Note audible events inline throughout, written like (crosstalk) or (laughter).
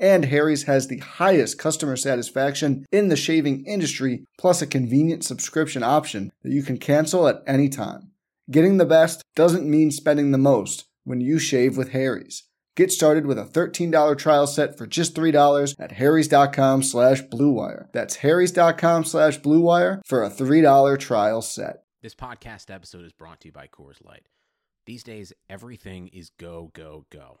And Harry's has the highest customer satisfaction in the shaving industry, plus a convenient subscription option that you can cancel at any time. Getting the best doesn't mean spending the most when you shave with Harry's. Get started with a $13 trial set for just $3 at harrys.com slash bluewire. That's harrys.com slash bluewire for a $3 trial set. This podcast episode is brought to you by Coors Light. These days, everything is go, go, go.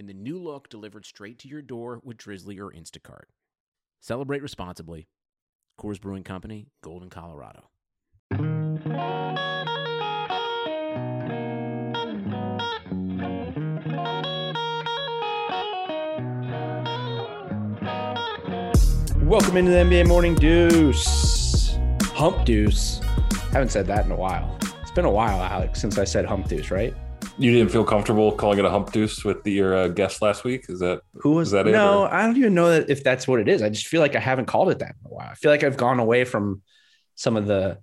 in the new look delivered straight to your door with Drizly or Instacart. Celebrate responsibly. Coors Brewing Company, Golden, Colorado. Welcome into the NBA Morning Deuce. Hump Deuce. Haven't said that in a while. It's been a while, Alex, since I said Hump Deuce, right? You didn't feel comfortable calling it a hump deuce with the, your uh, guest last week? Is that who was is that? No, I don't even know that if that's what it is. I just feel like I haven't called it that in a while. I feel like I've gone away from some of the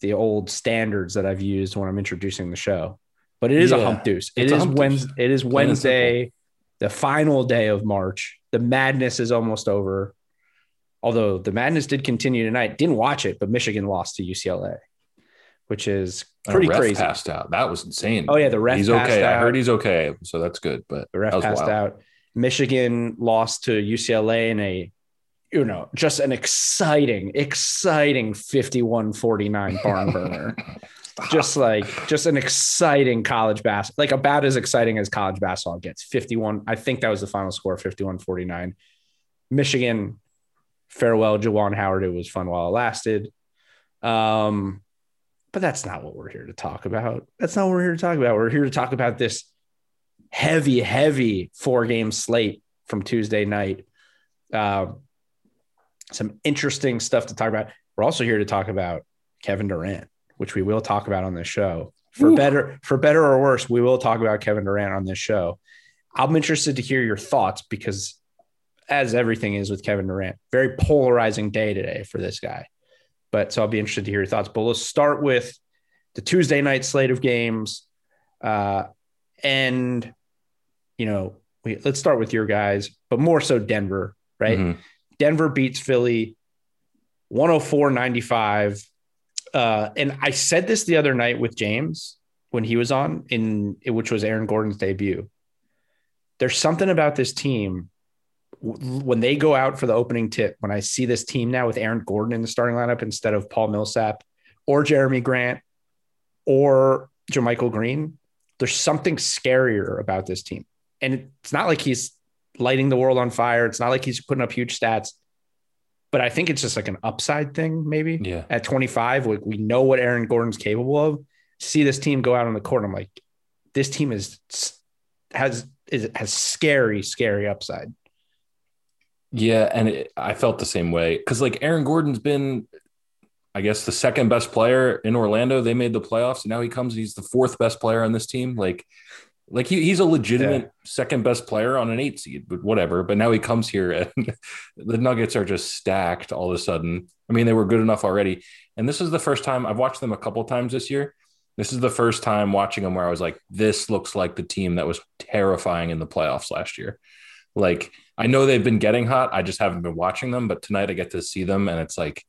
the old standards that I've used when I'm introducing the show. But it is yeah, a hump deuce. It is Wednesday. It is Wednesday, the final day of March. The madness is almost over. Although the madness did continue tonight. Didn't watch it, but Michigan lost to UCLA which is pretty crazy. Passed out. That was insane. Oh yeah, the ref. He's okay. Out. I heard he's okay, so that's good. But the ref passed wild. out. Michigan lost to UCLA in a, you know, just an exciting, exciting 51-49 barn (laughs) burner. just like just an exciting college bass, like about as exciting as college basketball gets. 51. I think that was the final score, 51-49. Michigan, farewell, Juwan Howard. It was fun while it lasted. Um, but that's not what we're here to talk about. That's not what we're here to talk about. We're here to talk about this heavy, heavy four game slate from Tuesday night. Um, some interesting stuff to talk about. We're also here to talk about Kevin Durant, which we will talk about on this show. For Ooh. better, for better or worse, we will talk about Kevin Durant on this show. I'm interested to hear your thoughts because, as everything is with Kevin Durant, very polarizing day today for this guy. But so I'll be interested to hear your thoughts. But let's start with the Tuesday night slate of games. Uh, and, you know, we, let's start with your guys, but more so Denver, right? Mm-hmm. Denver beats Philly 104 95. Uh, and I said this the other night with James when he was on, in which was Aaron Gordon's debut. There's something about this team when they go out for the opening tip, when I see this team now with Aaron Gordon in the starting lineup instead of Paul Millsap or Jerami Grant or JaMychal Green, there's something scarier about this team. And it's not like he's lighting the world on fire. It's not like he's putting up huge stats, but I think it's just like an upside thing, maybe. Yeah. At 25, we, we know what Aaron Gordon's capable of. See this team go out on the court. I'm like, this team is has is has scary, scary upside. Yeah, and it, I felt the same way because like Aaron Gordon's been, I guess, the second best player in Orlando. They made the playoffs, and now he comes and he's the fourth best player on this team. Like, like he, he's a legitimate yeah. second best player on an eight seed, but whatever. But now he comes here, (laughs) and the Nuggets are just stacked all of a sudden. I mean, they were good enough already, and this is the first time I've watched them a couple times this year. This is the first time watching them where I was like, this looks like the team that was terrifying in the playoffs last year. Like, I know they've been getting hot. I just haven't been watching them, but tonight I get to see them, and it's like,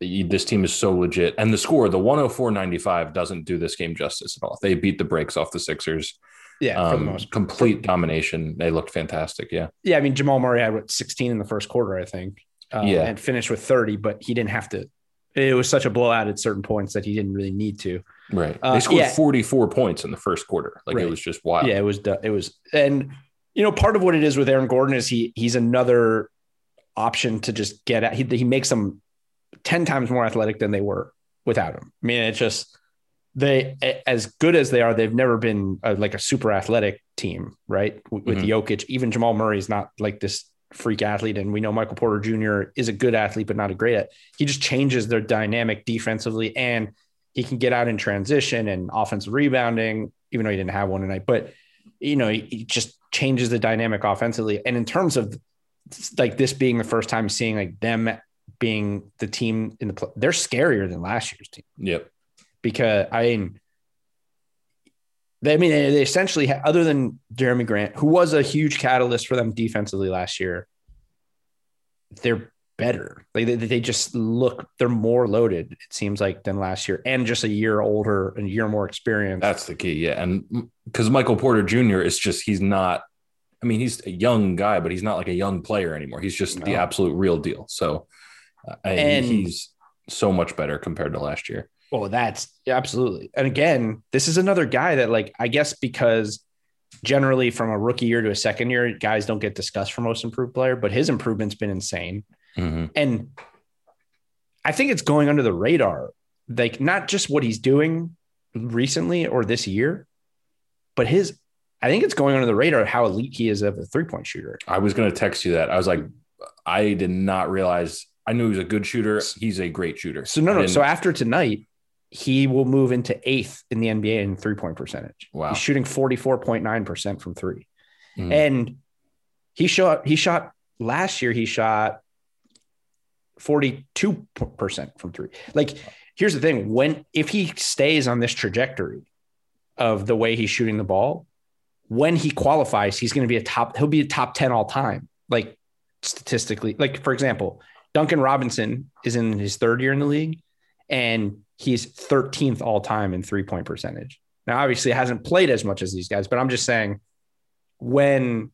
this team is so legit. And the score, the 104 95, doesn't do this game justice at all. They beat the brakes off the Sixers. Yeah, Um, for the most. complete domination. They looked fantastic. Yeah. Yeah, I mean Jamal Murray had what 16 in the first quarter, I think. Uh, Yeah. and finished with 30, but he didn't have to. It was such a blowout at certain points that he didn't really need to. Right. Uh, they scored yeah. 44 points in the first quarter. Like Right. it was just wild. Yeah, it was. It was, and you know, part of what it is with Aaron Gordon is he he's another option to just get at. He, he makes them ten times more athletic than they were without him. I mean, it's just they as good as they are, they've never been a, like a super athletic team, right? With, Mhm. Jokic, even Jamal Murray is not like this freak athlete, and we know Michael Porter Jr. is a good athlete, but not a great. At, he just changes their dynamic defensively, and he can get out in transition and offensive rebounding, even though he didn't have one tonight. But you know, he, he just changes the dynamic offensively. And in terms of like this being the first time seeing like them being the team in the play, they're scarier than last year's team Yep. because I mean, they, I mean, they they essentially, other than Jerami Grant, who was a huge catalyst for them defensively last year, they're better. Like they, they just look, they're more loaded. It seems like than last year, and just a year older and a year more experience. That's the key. Yeah. And because Michael Porter Jr. is just, he's not, I mean, he's a young guy, but he's not like a young player anymore. He's just the absolute real deal. So uh, and he's so much better compared to last year. Well, that's absolutely. And again, this is another guy that, like, I guess because generally from a rookie year to a second year, guys don't get discussed for most improved player, but his improvement's been insane. Mhm. And I think it's going under the radar, like not just what he's doing recently or this year, but his. I think it's going under the radar how elite he is of a three point shooter. I was going to text you that. I was like, I did not realize. I knew he was a good shooter. He's a great shooter. So no, no. So after tonight, he will move into eighth in the NBA in three point percentage. Wow. He's shooting forty four point nine percent from three. Mhm. And he shot he shot last year he shot 42% from 3. Like here's the thing, when if he stays on this trajectory of the way he's shooting the ball, when he qualifies, he's going to be a top he'll be a top 10 all time. Like statistically, like for example, Duncan Robinson is in his third year in the league and he's 13th all time in three-point percentage. Now obviously hasn't played as much as these guys, but I'm just saying when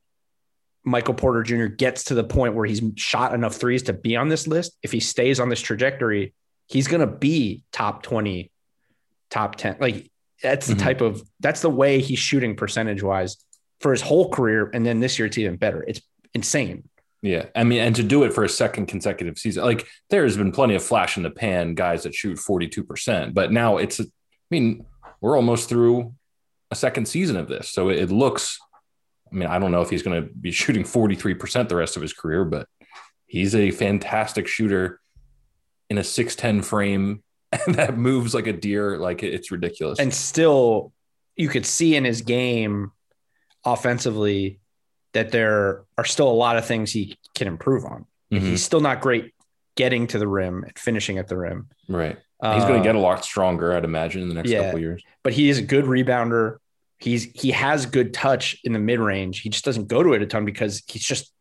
Michael Porter Jr. gets to the point where he's shot enough threes to be on this list, if he stays on this trajectory, he's going to be top 20, top 10. Like that's the Mhm. type of, that's the way he's shooting percentage wise for his whole career. And then this year it's even better. It's insane. Yeah, I mean, and to do it for a second consecutive season, like there has been plenty of flash in the pan guys that shoot forty two percent, but now it's, I mean, we're almost through a second season of this, so it looks. I mean, I don't know if he's going to be (laughs) shooting forty three percent the rest of his career, but he's a fantastic shooter in a six ten frame (laughs) that moves like a deer. Like it's ridiculous. And still, you could see in his game offensively that there are still a lot of things he can improve on. Mhm. He's still not great getting to the rim and finishing at the rim. right, he's going Uh, to get a lot stronger, I'd imagine, in the next yeah. couple of years. but he is a good rebounder. He's he has good touch in the mid range. He just doesn't go to it a ton because he's just,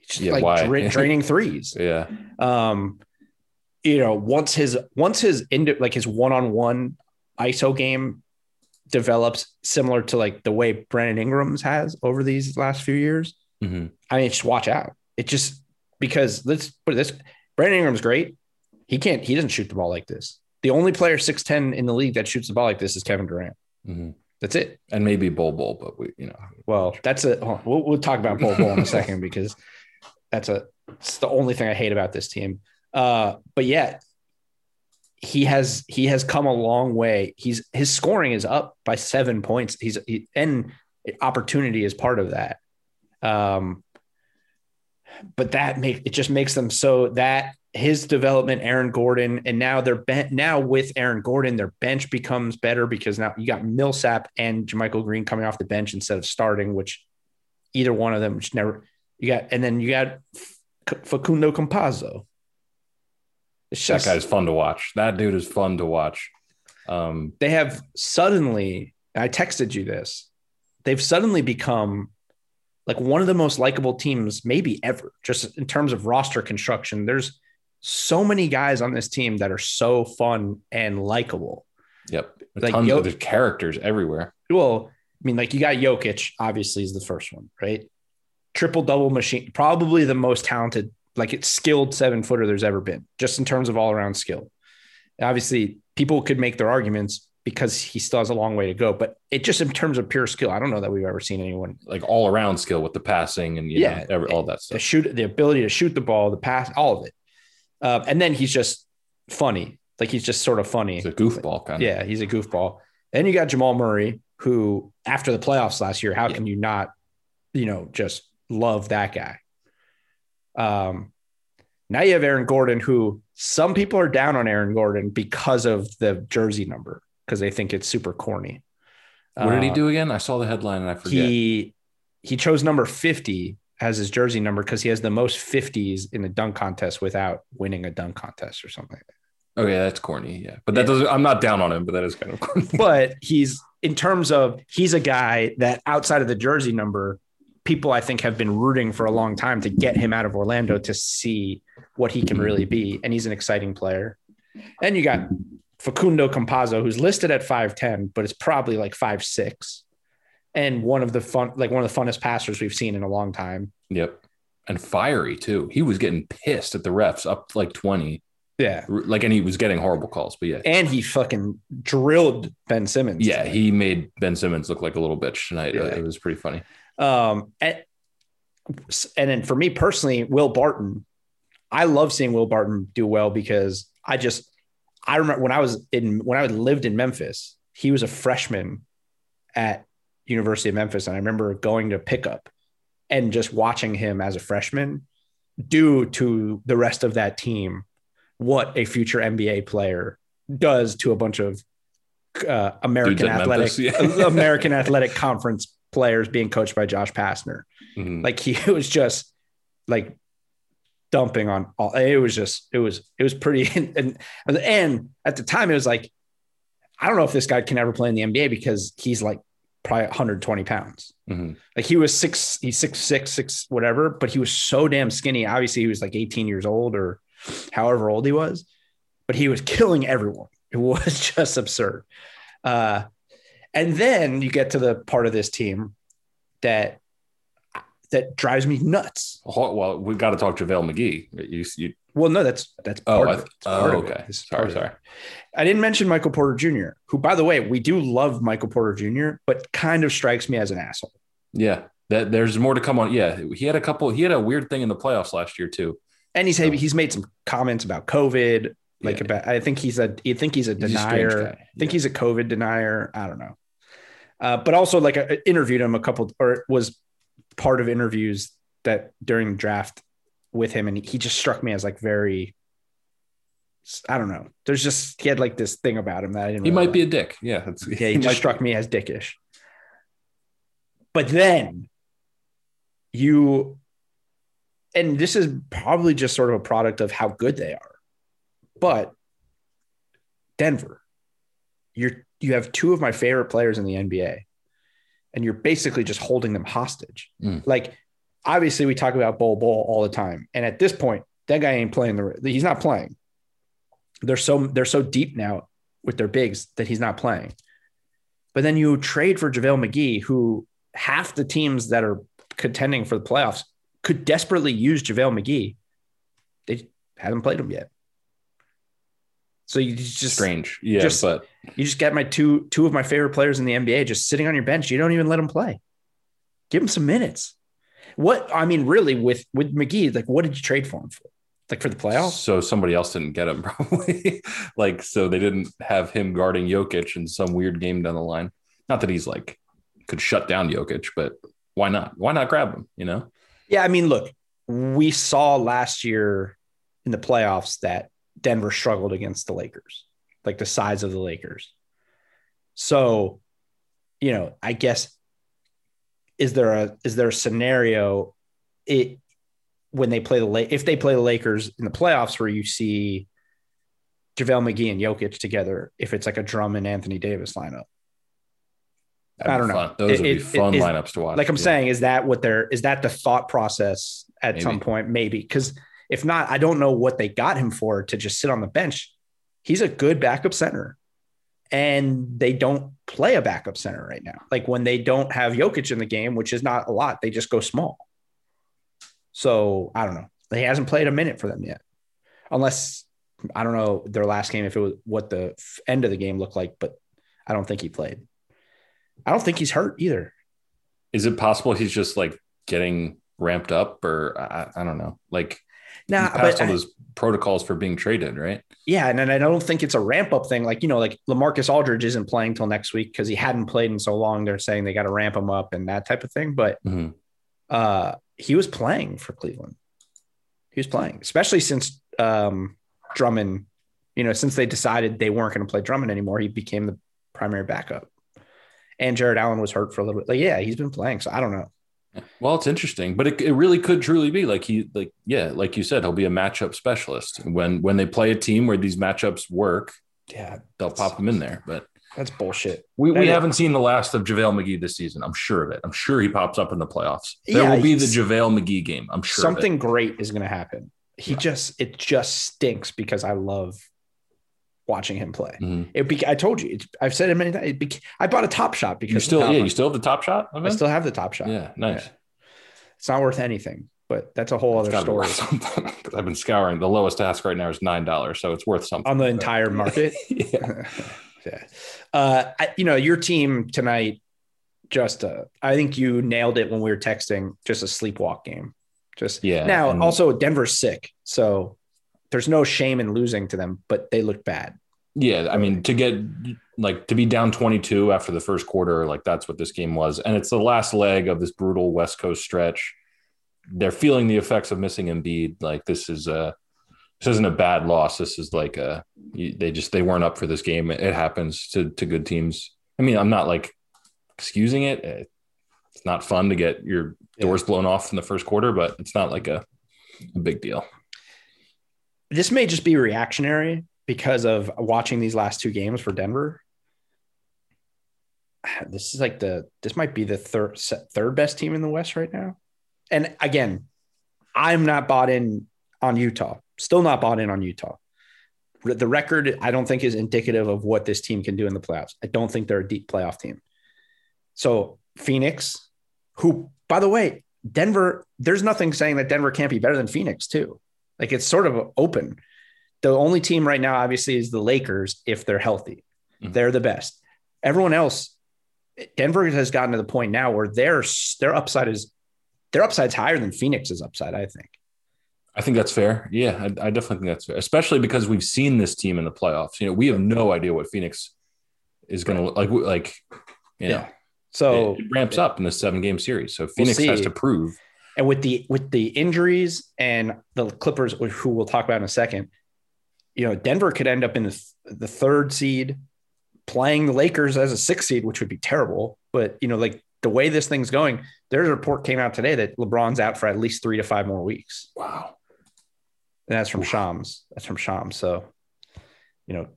he's just Yeah, like dra- (laughs) draining threes. Yeah, Um, you know, once his once his into like his one on one ISO game develops similar to like the way Brandon Ingram's has over these last few years. Mhm. I mean, just watch out. It just because let's put it this: Brandon Ingram's great. He can't. He doesn't shoot the ball like this. The only player six ten in the league that shoots the ball like this is Kevin Durant. Mhm. That's it. and maybe Bol Bol, but we, you know, Well, that's a. oh, we'll, we'll talk about Bol Bol in a second (laughs) because that's a. It's the only thing I hate about this team. Uh, but yeah, he has he has come a long way. He's his scoring is up by seven points. He's he, and opportunity is part of that. Um, but that make it just makes them so that his development, Aaron Gordon, and now they're ben- now with Aaron Gordon, their bench becomes better because now you got Millsap and JaMychal Green coming off the bench instead of starting, which either one of them which never you got, and then you got Facundo Campazzo. It's that just guy's fun to watch. That dude is fun to watch. Um, they have suddenly, I texted you this, they've suddenly become like one of the most likable teams, maybe ever, just in terms of roster construction. There's so many guys on this team that are so fun and likable. yep. Like, Tons yo- of characters everywhere. Well, I mean, like you got Jokic, obviously, is the first one, right? Triple double machine, probably the most talented, like it's skilled seven footer there's ever been, just in terms of all around skill. Obviously, people could make their arguments because he still has a long way to go, but it just in terms of pure skill, I don't know that we've ever seen anyone Like all around skill with the passing and you Yeah. know, every, all that the stuff. shoot, the ability to shoot the ball, the pass, all of it. Uh, and then he's just funny. Like he's just sort of funny. He's a goofball kind Yeah, of. he's a goofball. Then you got Jamal Murray, who after the playoffs last year, how yeah. can you not, you know, just love that guy? Um, now you have Aaron Gordon, who some people are down on Aaron Gordon because of the jersey number, because they think it's super corny. What did he uh, do again? I saw the headline and I forget. He he chose number 50 has his jersey number because he has the most 50s in a dunk contest without winning a dunk contest or something like that. Oh, okay, that's corny. Yeah. But that yeah. doesn't I'm not down on him, but that is kind of corny. (laughs) But he's in terms of he's a guy that outside of the jersey number, people I think have been rooting for a long time to get him out of Orlando to see what he can mm-hmm. really be. And he's an exciting player. And you got Facundo Campazzo, who's listed at 5'10, but it's probably like five six. And one of the fun, like one of the funnest passers we've seen in a long time. Yep, and fiery too. He was getting pissed at the refs up like 20, Yeah. like, and he was getting horrible calls. But yeah, And he fucking drilled Ben Simmons. yeah, he made Ben Simmons look like a little bitch tonight. Yeah. It was pretty funny. Um, and, and then for me personally, Will Barton, I love seeing Will Barton do well because I just, I remember when I was in, when I lived in Memphis, he was a freshman at University of Memphis. And I remember going to pickup and just watching him as a freshman do to the rest of that team what a future NBA player does to a bunch of uh, American athletic, yeah. (laughs) American (laughs) athletic conference players being coached by Josh Pastner. Mhm. Like he (laughs) was just like dumping on all. It was just it was it was pretty and and, and at the time it was like I don't know if this guy can ever play in the NBA because he's like probably 120 pounds. Mhm. Like he was six, he's six, six, six, whatever, but he was so damn skinny. Obviously, he was like 18 years old or however old he was, but he was killing everyone. (laughs) It was just absurd. Uh, and then you get to the part of this team that that drives me nuts. Well, we got to talk JaVale McGee. You, you, Well, no, that's that's oh, part I, of it. Oh, of it. okay. Sorry, part of it. sorry. I didn't mention Michael Porter Jr., who, by the way, we do love Michael Porter Jr., but kind of strikes me as an asshole. Yeah, that there's more to come on. Yeah, he had a couple. He had a weird thing in the playoffs last year too. And he's he's made some comments about COVID. Like Yeah. about, I think he's a, I think he's a He's a denier. I think he's a COVID denier. I don't know. Uh, but also, like, I interviewed him a couple, or was part of interviews that during the draft with him, and he just struck me as like very. I don't know. There's just he had like this thing about him that I didn't. He might be a dick. Yeah, that's, Yeah, he just might- struck me as dickish. But then you, and this is probably just sort of a product of how good they are. But Denver, you're you have two of my favorite players in the NBA, and you're basically just holding them hostage. Mm. Like, obviously, we talk about Bol Bol all the time, and at this point, that guy ain't playing the. He's not playing. They're so they're so deep now with their bigs that he's not playing. But then you trade for JaVale McGee, who half the teams that are contending for the playoffs could desperately use JaVale McGee. They haven't played him yet. So you just strange. Yeah, just- but you just get my two two of my favorite players in the NBA just sitting on your bench. You don't even let them play. Give them some minutes. What I mean, really, with with McGee, like, what did you trade for him for? Like for the playoffs? so somebody else didn't get him (laughs) probably. like so they didn't have him guarding Jokic in some weird game down the line. Not that he's like could shut down Jokic, but why not? Why not grab him? You know? Yeah, I mean, look, we saw last year in the playoffs that Denver struggled against the Lakers, like the size of the Lakers. So, you know, I guess is there a is there a scenario it when they play the if they play the Lakers in the playoffs where you see JaVale McGee and Jokic together if it's like a Drummond Anthony Davis lineup. That'd I don't know. Those It- would be fun it- lineups to watch. Like I'm Yeah. saying, is that what they're is that the thought process at Maybe. some point? Maybe because if not, I don't know what they got him for to just sit on the bench. He's a good backup center, and they don't play a backup center right now. Like when they don't have Jokic in the game, which is not a lot, they just go small. So I don't know. He hasn't played a minute for them yet, unless I don't know their last game if it was what the end of the game looked like, but I don't think he played. I don't think he's hurt either. Is it possible he's just like getting ramped up, or I, I don't know? Like Nah, he passed but all I- those protocols for being traded, right? yeah, and then I don't think it's a ramp up thing. Like you know, like LaMarcus Aldridge isn't playing till next week because he hadn't played in so long. They're saying they got to ramp him up and that type of thing. But Mhm. uh, he was playing for Cleveland. He was playing, especially since um, Drummond. You know, since they decided they weren't going to play Drummond anymore, he became the primary backup. And Jarrett Allen was hurt for a little bit. Like, yeah, he's been playing. So I don't know. Well, it's interesting, but it, it really could truly be like he, like yeah, like you said, he'll be a matchup specialist. When when they play a team where these matchups work, Yeah, they'll pop him in there. But that's bullshit. we, we haven't seen the last of JaVale McGee this season. I'm sure of it. I'm sure he pops up in the playoffs. There Yeah, will be the JaVale McGee game. I'm sure. of it. something great is going to happen. He Yeah. just it just stinks because I love watching him play. Mhm. It be, I told you, it's, I've said it many times. It be, I bought a top shot because You still, yeah, you still have the top shot. I still have the top shot. yeah, nice. It's not worth anything, but that's a whole other story (laughs) I've been scouring. The lowest ask right now is nine dollars, so it's worth something on the entire market. (laughs) yeah. (laughs) yeah. Uh, I, you know, your team tonight, just uh, I think you nailed it when we were texting. Just a sleepwalk game. Just Yeah, Now, and- also Denver's sick, so there's no shame in losing to them, but they look bad. Yeah, I mean to get like to be down 22 after the first quarter, like that's what this game was. And it's the last leg of this brutal West Coast stretch. They're feeling the effects of missing Embiid. Like this is a this isn't a bad loss. This is like a they just they weren't up for this game. It happens to to good teams. I mean, I'm not like excusing it. Eh, it's not fun to get your doors blown off in the first quarter, but it's not like a, a big deal. This may just be reactionary because of watching these last two games for Denver. (sighs) This is like the this might be the third third best team in the West right now. And again, I'm not bought in on Utah. Still not bought in on Utah. The record I don't think is indicative of what this team can do in the playoffs. I don't think they're a deep playoff team. So Phoenix, who by the way, Denver, there's nothing saying that Denver can't be better than Phoenix too. Like it's sort of open. The only team right now, obviously, is the Lakers if they're healthy. Mhm. They're the best. Everyone else, Denver has gotten to the point now where their their upside is their upside's higher than Phoenix's upside. I think. I think that's fair. Yeah, I, I definitely think that's fair, especially because we've seen this team in the playoffs. You know, we have no idea what Phoenix is going to look like. Like, you know, So it, it ramps up in the seven game series. So Phoenix has to prove. And with the with the injuries and the Clippers, who we'll talk about in a second, you know, Denver could end up in the, the third seed, playing the Lakers as a sixth seed, which would be terrible. But you know, like the way this thing's going, there's a report came out today that LeBron's out for at least three to five more weeks, Wow. and that's from Shams. That's from Shams. So, you know,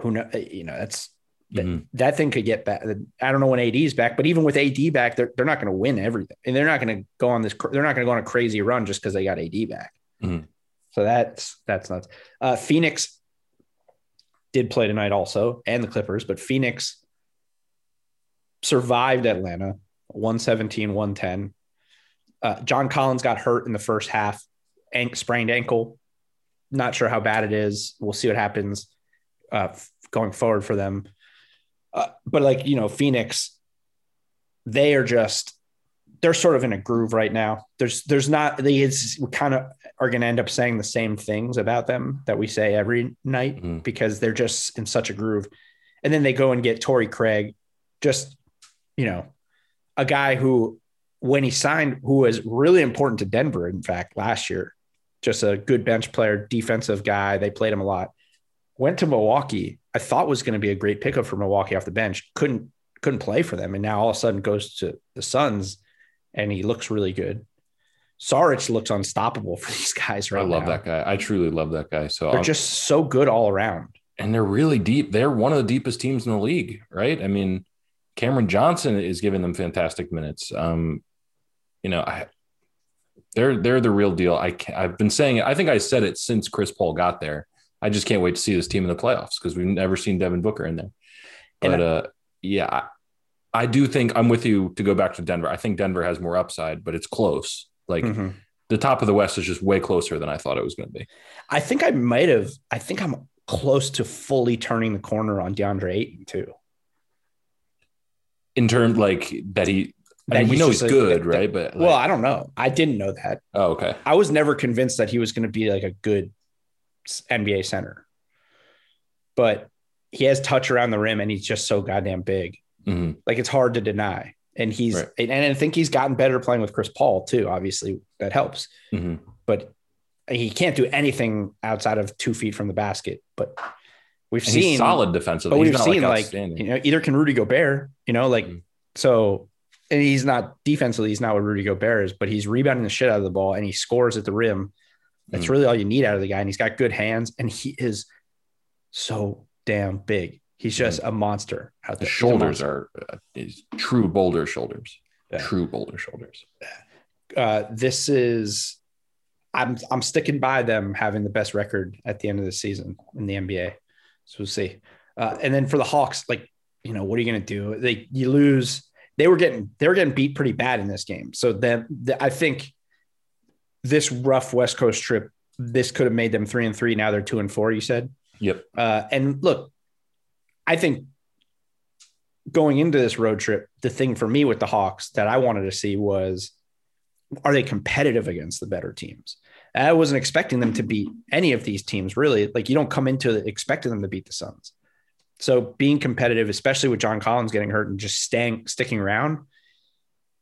who know? You know, that's that, Mhm. that thing could get back. I don't know when AD is back, but even with AD back, they're, they're not going to win everything. And they're not going to go on this, they're not going to go on a crazy run just because they got AD back. Mhm. So that's, that's nuts. Uh, Phoenix did play tonight also, and the Clippers, but Phoenix survived Atlanta 117, 110. Uh, John Collins got hurt in the first half, and sprained ankle. Not sure how bad it is. We'll see what happens uh, going forward for them. Uh, but like you know, Phoenix, they are just they're sort of in a groove right now. There's there's not they it's, we kind of are going to end up saying the same things about them that we say every night Mhm. because they're just in such a groove. And then they go and get Torrey Craig, just you know, a guy who when he signed, who was really important to Denver, in fact, last year, just a good bench player, defensive guy. They played him a lot. Went to Milwaukee. I thought was going to be a great pickup for Milwaukee off the bench. Couldn't couldn't play for them, and now all of a sudden goes to the Suns, and he looks really good. Saric looks unstoppable (laughs) for these guys right I love now. that guy. I truly love that guy. So They're I'm- just so good all around. and they're really deep. They're one of the deepest teams in the league, right? I mean, Cameron Johnson is giving them fantastic minutes. Um, you know, I, they're they're the real deal. I I've been saying it. I think I said it since Chris Paul got there. I just can't wait to see this team in the playoffs because we've never seen Devin Booker in there. But uh, yeah, I, I, do think I'm with you to go back to Denver. I think Denver has more upside, but it's close. Like mm-hmm. the top of the West is just way closer than I thought it was going to be. I think I might have. I think I'm close to fully turning the corner on DeAndre Ayton too. In terms like that he I mean, we know he's good, right? But like, well, I don't know. I didn't know that. Oh, okay. I was never convinced that he was going to be like a good NBA center, but he has touch around the rim, and he's just so goddamn big. Mm-hmm. Like it's hard to deny. And he's right. and I think he's gotten better playing with Chris Paul too. Obviously, that helps. Mm-hmm. But he can't do anything outside of two feet from the basket. But we've and seen solid defensively. But we've seen like, like, you know either can Rudy Gobert, you know, like mm-hmm. so and he's not defensively, he's not what Rudy Gobert is, but he's rebounding the shit out of the ball and he scores at the rim. That's mm. really all you need out of the guy. And he's got good hands and he is so damn big. He's just mm. a monster out there. The shoulders are uh, true boulder shoulders. Yeah. True boulder shoulders. Uh, this is I'm I'm sticking by them having the best record at the end of the season in the NBA. So we'll see. Uh, and then for the Hawks, like you know, what are you going to do? They you lose they were getting they were getting beat pretty bad in this game. So then the, I think this rough West Coast trip, this could have made them three and three. Now they're two and four. You said. Yep. Uh, and look, I think going into this road trip, the thing for me with the Hawks that I wanted to see was are they competitive against the better teams? I wasn't expecting them to beat any of these teams really. Like you don't come into expecting them to beat the Suns. So being competitive, especially with John Collins getting hurt and just staying sticking around,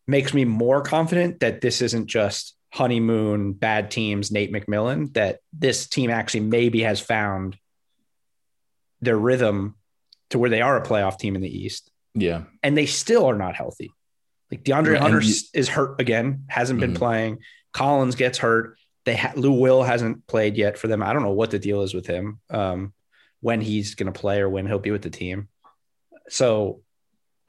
makes me more confident that this isn't just honeymoon bad teams, Nate McMillan, that this team actually maybe has found their rhythm to where they are a playoff team in the East. Yeah. And they still are not healthy. Like DeAndre Hunter is hurt again, hasn't been mm-hmm. playing. Collins gets hurt. They ha- Lou Will hasn't played yet for them. I don't know what the deal is with him. Um, when he's going to play or when he'll be with the team. So,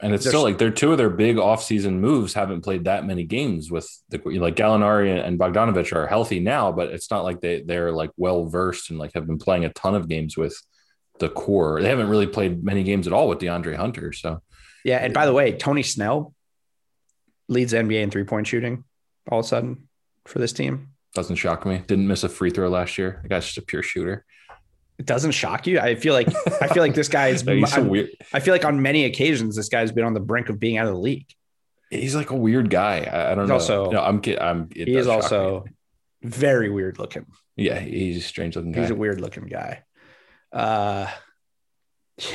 and it's still like they're two of their big offseason moves haven't played that many games with the like Gallinari and Bogdanovich are healthy now, but it's not like they they're like well versed and like have been playing a ton of games with the core. They haven't really played many games at all with DeAndre Hunter. So, yeah. And by the way, Tony Snell leads NBA in three point shooting all of a sudden for this team. Doesn't shock me. Didn't miss a free throw last year. The guy's just a pure shooter it doesn't shock you. I feel like I feel like this guy is. (laughs) so weird. I feel like on many occasions this guy's been on the brink of being out of the league. He's like a weird guy. I, I don't he's know. Also, no, I'm kidding. I'm. He is also me. very weird looking. Yeah, he's a strange looking guy. He's a weird looking guy. Uh,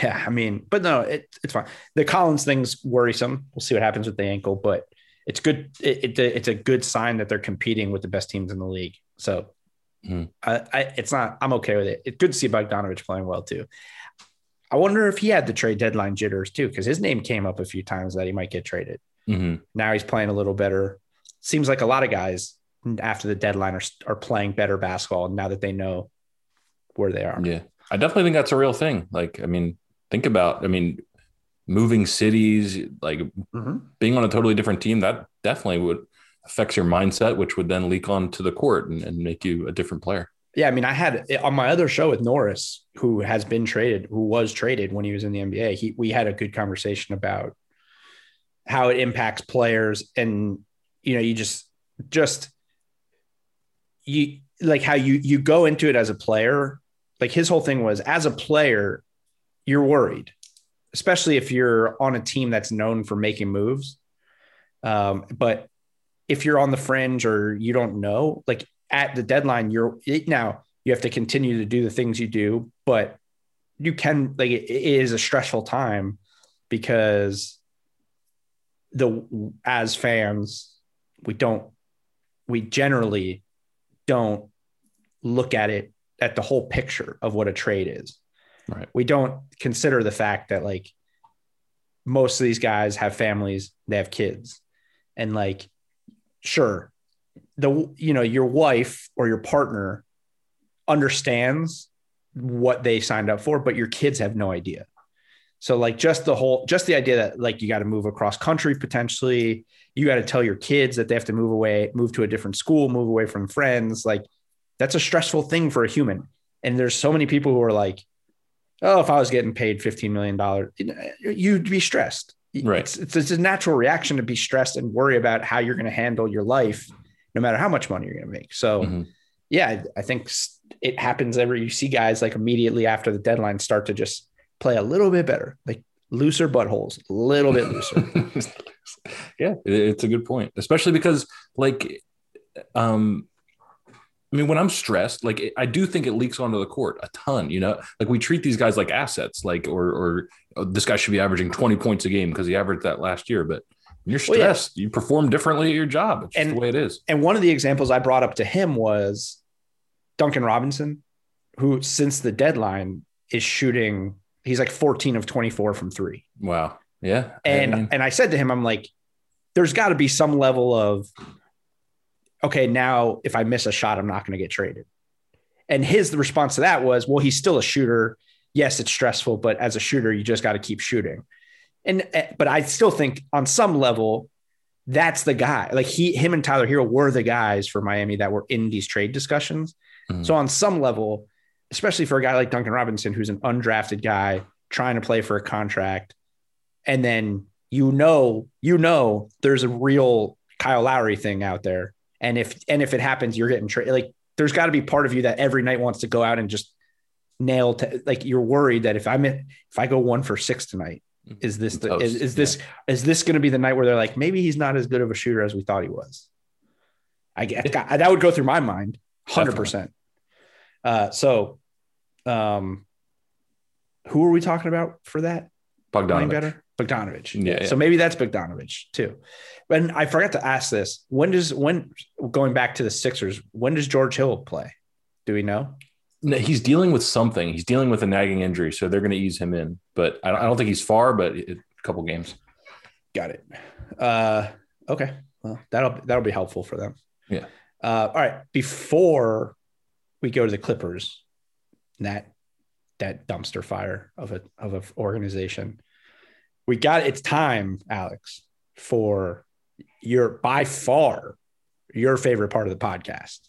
yeah, I mean, but no, it, it's fine. The Collins thing's worrisome. We'll see what happens with the ankle, but it's good. It, it, it's a good sign that they're competing with the best teams in the league. So Mm. I, I, it's not. I'm okay with it. It's good to see Bogdanovich playing well too. I wonder if he had the trade deadline jitters too, because his name came up a few times that he might get traded. Mm-hmm. Now he's playing a little better. Seems like a lot of guys after the deadline are are playing better basketball now that they know where they are. Yeah, I definitely think that's a real thing. Like, I mean, think about. I mean, moving cities, like mm-hmm. being on a totally different team. That definitely would affects your mindset, which would then leak onto the court and, and make you a different player. Yeah, I mean, I had on my other show with Norris, who has been traded, who was traded when he was in the NBA. He, we had a good conversation about how it impacts players, and you know, you just, just you like how you you go into it as a player. Like his whole thing was, as a player, you're worried, especially if you're on a team that's known for making moves. Um, but if you're on the fringe or you don't know, like at the deadline, you're now you have to continue to do the things you do, but you can like it, it is a stressful time because the as fans we don't we generally don't look at it at the whole picture of what a trade is. Right. We don't consider the fact that like most of these guys have families, they have kids. And like sure the you know your wife or your partner understands what they signed up for, but your kids have no idea. So like just the whole just the idea that like you got to move across country potentially, you got to tell your kids that they have to move away, move to a different school, move away from friends, like that's a stressful thing for a human. And there's so many people who are like, "Oh, if I was getting paid 15 million dollars, you'd be stressed." Right. It's, it's, it's a natural reaction to be stressed and worry about how you're going to handle your life no matter how much money you're going to make. So Mhm. yeah, I think it happens every you see guys like immediately after the deadline start to just play a little bit better, like looser buttholes, a little bit looser. (laughs) yeah, it- it's a good point, especially because like, um, I mean, when I'm stressed, like I do think it leaks onto the court a ton. You know, like we treat these guys like assets, like or or oh, this guy should be averaging 20 points a game because he averaged that last year. But when you're Well, yeah. stressed, you perform differently at your job. It's just And- the way it is. and one of the examples I brought up to him was Duncan Robinson, who since the deadline is shooting, he's like 14 of 24 from three. Wow. Yeah. And I mean, and I said to him, I'm like, there's got to be some level of, okay, now if I miss a shot, I'm not going to get traded. And his response to that was, well, he's still a shooter. Yes, it's stressful, but as a shooter, you just got to keep shooting. And eh, but I still think on some level, that's the guy. Like he, him, and Tyler Herro were the guys for Miami that were in these trade discussions. Mhm. So on some level, especially for a guy like Duncan Robinson, who's an undrafted guy trying to play for a contract, and then you know, you know, there's a real Kyle Lowry thing out there, and if and if it happens, you're getting traded. Like there's got to be part of you that every night wants to go out and just nail. To, like you're worried that if I'm in, if I go one for six tonight, is this the, is, is this is this going to be the night where they're like maybe he's not as good of a shooter as we thought he was? I guess that would go through my mind, hundred percent. Uh, so, um, who are we talking about for that? Bogdanovich. better, Bogdanovich. Yeah, yeah. So maybe that's Bogdanovich too. And I forgot to ask this: when does when going back to the Sixers? When does George Hill play? Do we know? No, he's dealing with something. He's dealing with a nagging injury, so they're going to ease him in. But I don't, I don't think he's far, but a couple games. Got it. Uh, okay. Well, that'll that'll be helpful for them. Yeah. Uh, all right. Before we go to the Clippers, that that dumpster fire of a of an organization, we got it's time, Alex, for your by far your favorite part of the podcast.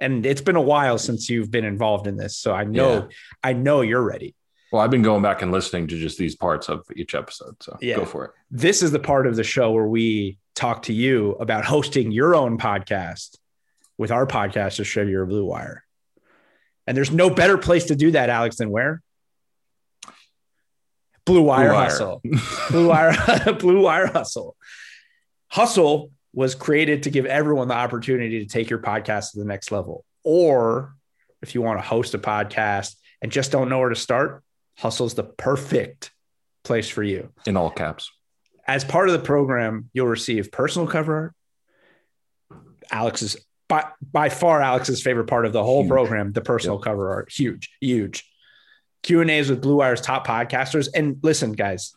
And it's been a while since you've been involved in this, so I know Yeah. I know you're ready. Well, I've been going back and listening to just these parts of each episode. So Yeah. go for it. this is the part of the show where we talk to you about hosting your own podcast with our podcast distributor blue wire and there's no better place to do that alex than where blue wire, Blue Wire. hustle blue wire (laughs) blue wire hustle hustle was created to give everyone the opportunity to take your podcast to the next level or if you want to host a podcast and just don't know where to start hustle's the perfect place for you In all caps. as part of the program, you'll receive personal cover art. Alex's by, by far Alex's favorite part of the whole Huge. program, the personal cover art. Huge, huge. Q and A's with Blue Wire's top podcasters. And listen, guys,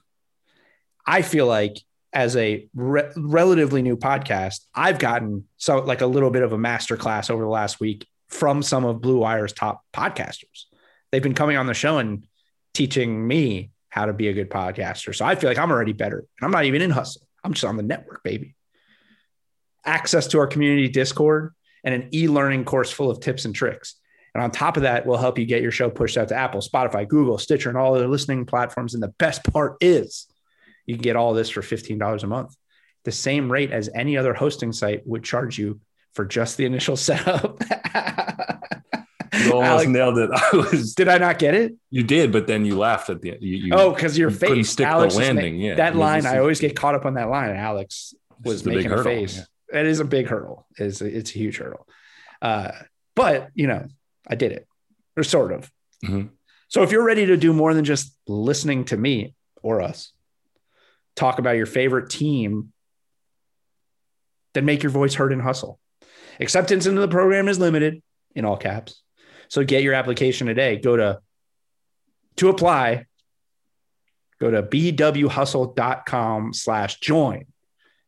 I feel like as a re- relatively new podcast, I've gotten so like a little bit of a master class over the last week from some of Blue Wire's top podcasters. They've been coming on the show and teaching me how to be a good podcaster. So I feel like I'm already better. And I'm not even in hustle. I'm just on the network, baby. Access to our community Discord and an e-learning course full of tips and tricks. And on top of that, we'll help you get your show pushed out to Apple, Spotify, Google, Stitcher, and all other listening platforms. And the best part is you can get all this for $15 a month. The same rate as any other hosting site would charge you for just the initial (laughs) setup. You almost Alex, nailed it. (laughs) I was did I not get it? you did, but then you laughed at the. You, you, Oh, because your you couldn't face, stick Alex. the is landing. yeah, that line, I always get caught up on that line. Alex was is making a face. yeah. It is a big hurdle. It's it's a huge hurdle. Uh, but you know, I did it, or sort of. Mhm. So if you're ready to do more than just listening to me or us talk about your favorite team, then make your voice heard and hustle. Acceptance into the program is limited in all caps. So get your application today. Go to to apply. Go to bwhustle.com slash join.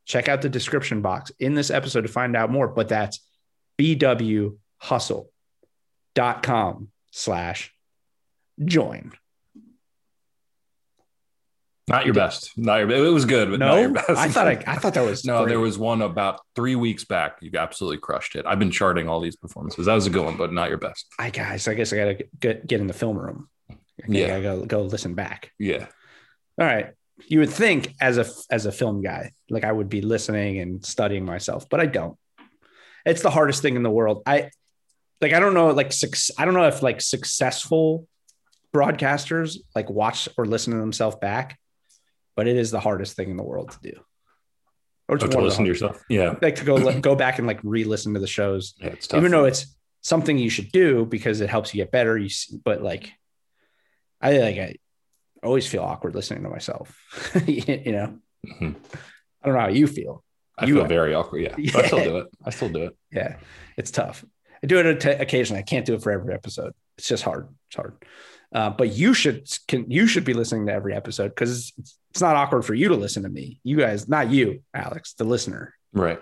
Check out the description box in this episode to find out more, but that's bwhustle.com slash join. Not your best. Not your. It was good, but not No, your best. I thought I, I thought that was (laughs) no, great. there was one about three weeks back. You absolutely crushed it. I've been charting all these performances. That was a good one, but not your best. I guys, I guess I gotta get get in the film room. Okay, Yeah. I gotta go, go listen back. Yeah. All right. You would think as a as a film guy, like I would be listening and studying myself, but I don't. It's the hardest thing in the world. I like I don't know like I don't know if like successful broadcasters like watch or listen to themselves back, but it is the hardest thing in the world to do. Or Oh, to listen to yourself. Yeah. like to go (clears throat) go back and like re-listen to the shows Yeah. It's tough. even though it's something you should do because it helps you get better. You, s- but like, I like I always feel awkward listening to myself. (laughs) you know, Mhm. I don't know how you feel. I you- feel very awkward. Yeah. (laughs) But I still do it. I still do it. Yeah, it's tough. I do it occasionally. I can't do it for every episode. It's just hard. It's hard. Uh, but you should can you should be listening to every episode because it's, it's not awkward for you to listen to me. You guys, not you, Alex, the listener. Right.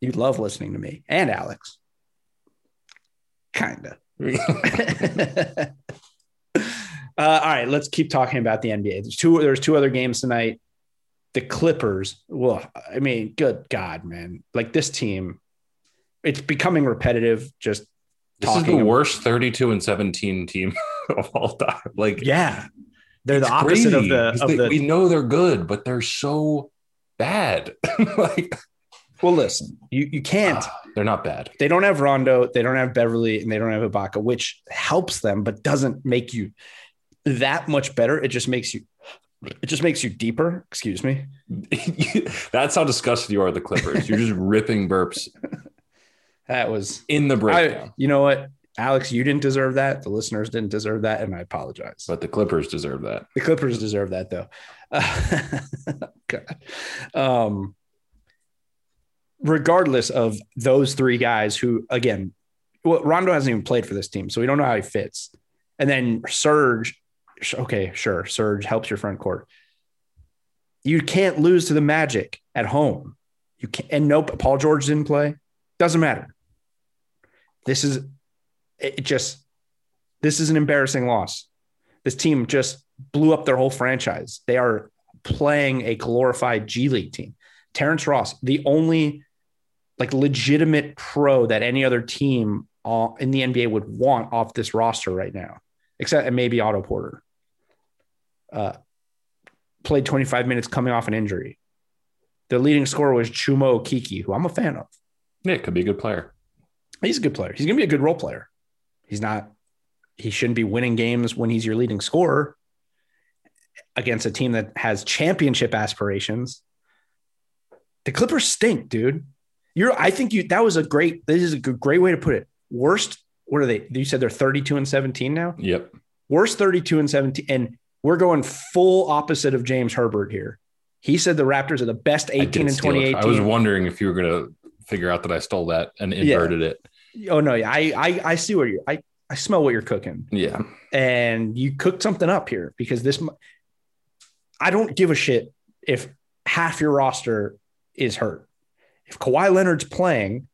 You love listening to me and Alex. Kinda. (laughs) (laughs) uh, all right, let's keep talking about the NBA. There's two. There's two other games tonight. The Clippers. Well, I mean, good God, man! Like this team, it's becoming repetitive. Just This is the ab- worst 32 and 17 team (laughs) of all time. Like, yeah, they're the opposite of the of the. We know they're good, but they're so bad. (laughs) like, well, listen, you you can't. Ah, they're not bad. they don't have Rondo, they don't have Beverley, and they don't have Ibaka, which helps them, but doesn't make you that much better. It just makes you it just makes you deeper. Excuse me. (laughs) That's how disgusted you are, the Clippers. You're just ripping burps That was in the I, breakdown. you know what? Alex, you didn't deserve that. The listeners didn't deserve that, and I apologize. but the Clippers deserve that. the Clippers deserve that though. (laughs) God. Um, regardless of those three guys who again, well, Rondo hasn't even played for this team, so we don't know how he fits. And then Serge, okay, sure, Serge helps your front court. You can't lose to the Magic at home. You can't, and nope, Paul George didn't play. Doesn't matter. This is it just this is an embarrassing loss. This team just blew up their whole franchise. They are playing a glorified G League team. Terrence Ross, the only like legitimate pro that any other team uh, in the NBA would want off this roster right now, except maybe Otto Porter. Uh, played 25 minutes coming off an injury. The leading scorer was Chuma Okeke, who I'm a fan of. Yeah, could be a good player. He's a good player. He's going to be a good role player. He's not, he shouldn't be winning games when he's your leading scorer against a team that has championship aspirations. The Clippers stink, dude. You're, I think you, that was a great, this is a great way to put it. Worst, what are they? You said they're 32 and 17 now? Yep. Worst 32 and 17. And we're going full opposite of James Herbert here. He said the Raptors are the best 18 and it. 2018. I was wondering if you were going to figure out that I stole that and inverted it. oh no, yeah, I, I, I see what you're, I, I smell what you're cooking. Yeah. and you cooked something up here because this I don't give a shit if half your roster is hurt. If Kawhi Leonard's playing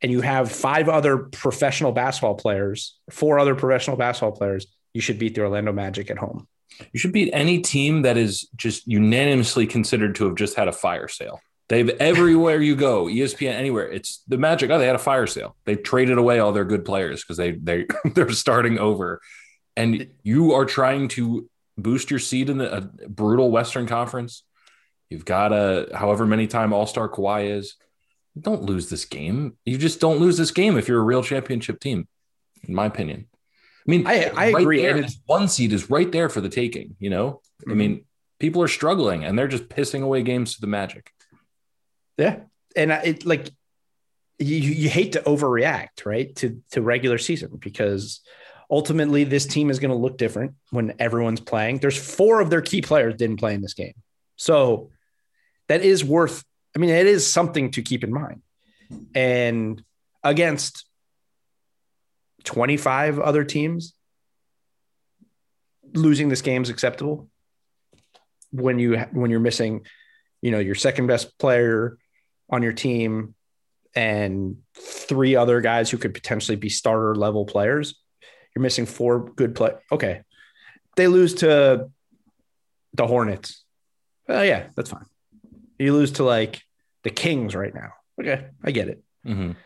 and you have five other professional basketball players, four other professional basketball players, you should beat the Orlando Magic at home. You should beat any team that is just unanimously considered to have just had a fire sale. They've everywhere you go, ESPN, anywhere. It's the Magic. Oh, they had a fire sale. They traded away all their good players because they they (laughs) they're starting over, and you are trying to boost your seed in the, a brutal Western Conference. You've got a however many time All Star Kawhi is. Don't lose this game. You just don't lose this game if you're a real championship team, in my opinion. I mean, I- I agree, There, and it's- one seed is right there for the taking. You know, I mm-hmm. mean, people are struggling and they're just pissing away games to the Magic. Yeah. And it like you, you hate to overreact, right? To to regular season because ultimately this team is going to look different when everyone's playing. There's four of their key players didn't play in this game. So that is worth I mean it is something to keep in mind. And against 25 other teams losing this game is acceptable when you when you're missing you know your second best player on your team and three other guys who could potentially be starter level players you're missing four good play. Okay. They lose to the Hornets. Oh yeah, that's fine. You lose to like the Kings right now. Okay, I get it. Mhm.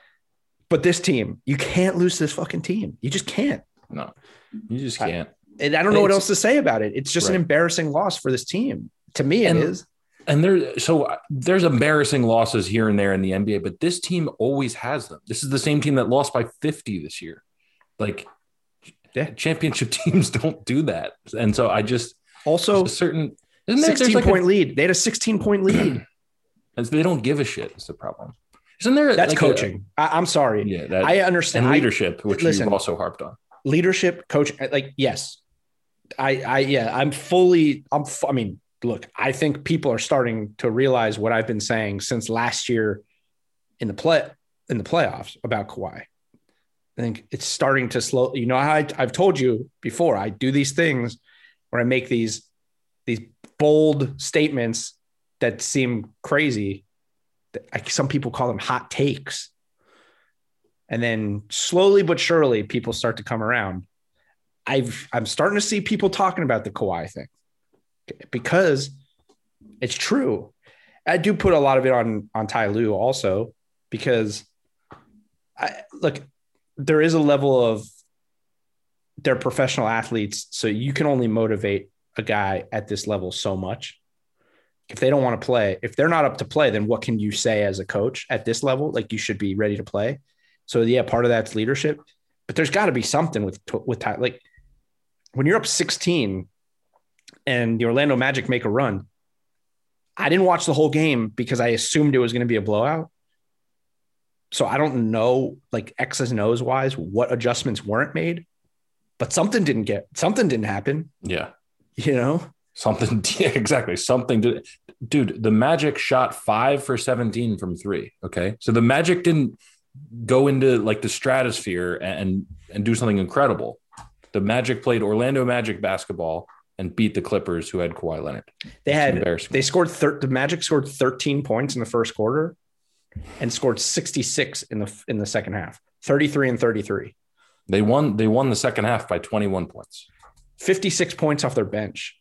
But this team, you can't lose this fucking team. You just can't. No, you just can't. And I don't know what else to say about it. It's just an embarrassing loss for this team. To me, it is. And- there, so uh, there's embarrassing losses here and there in the NBA, but this team always has them. This is the same team that lost by 50 this year. Like, Yeah. championship (laughs) teams don't do that. And so I just Also, a certain isn't there, 16 like a- point lead. They had a 16 point lead. (clears throat) and they don't give a shit. Is the problem? Isn't there That's like coaching. I, I'm sorry. yeah, that I understand. and I- leadership, which listen. you've also harped on. leadership coach like yes i i yeah i'm fully i'm f- i mean look i think people are starting to realize what i've been saying since last year in the play in the playoffs about Kawhi. I think it's starting to slow. You know, I, I've told you before. I do these things where I make these these bold statements that seem crazy. That I, some people call them hot takes, and then slowly but surely, people start to come around. I've I'm starting to see people talking about the Kawhi thing because it's true. I do put a lot of it on on Ty Lue also because I look there is a level of they're professional athletes, so you can only motivate a guy at this level so much. If they don't want to play, if they're not up to play, then what can you say as a coach at this level? Like you should be ready to play. So yeah, part of that's leadership, but there's got to be something with with Ty. Like when you're up 16 and the Orlando Magic make a run, I didn't watch the whole game because I assumed it was going to be a blowout. So I don't know, like X's and O's wise, what adjustments weren't made, but something didn't get, something didn't happen, Yeah. you know? Something, (laughs) yeah, exactly. Something to, dude. The Magic shot five for 17 from three. Okay. So the Magic didn't go into like the stratosphere and, and do something incredible. The Magic played Orlando Magic basketball and beat the Clippers, who had Kawhi Leonard. They had, they scored, thir- the Magic scored 13 points in the first quarter and scored 66 in the, in the second half, 33 and 33, They won. They won the second half by 21 points. 56 points off their bench.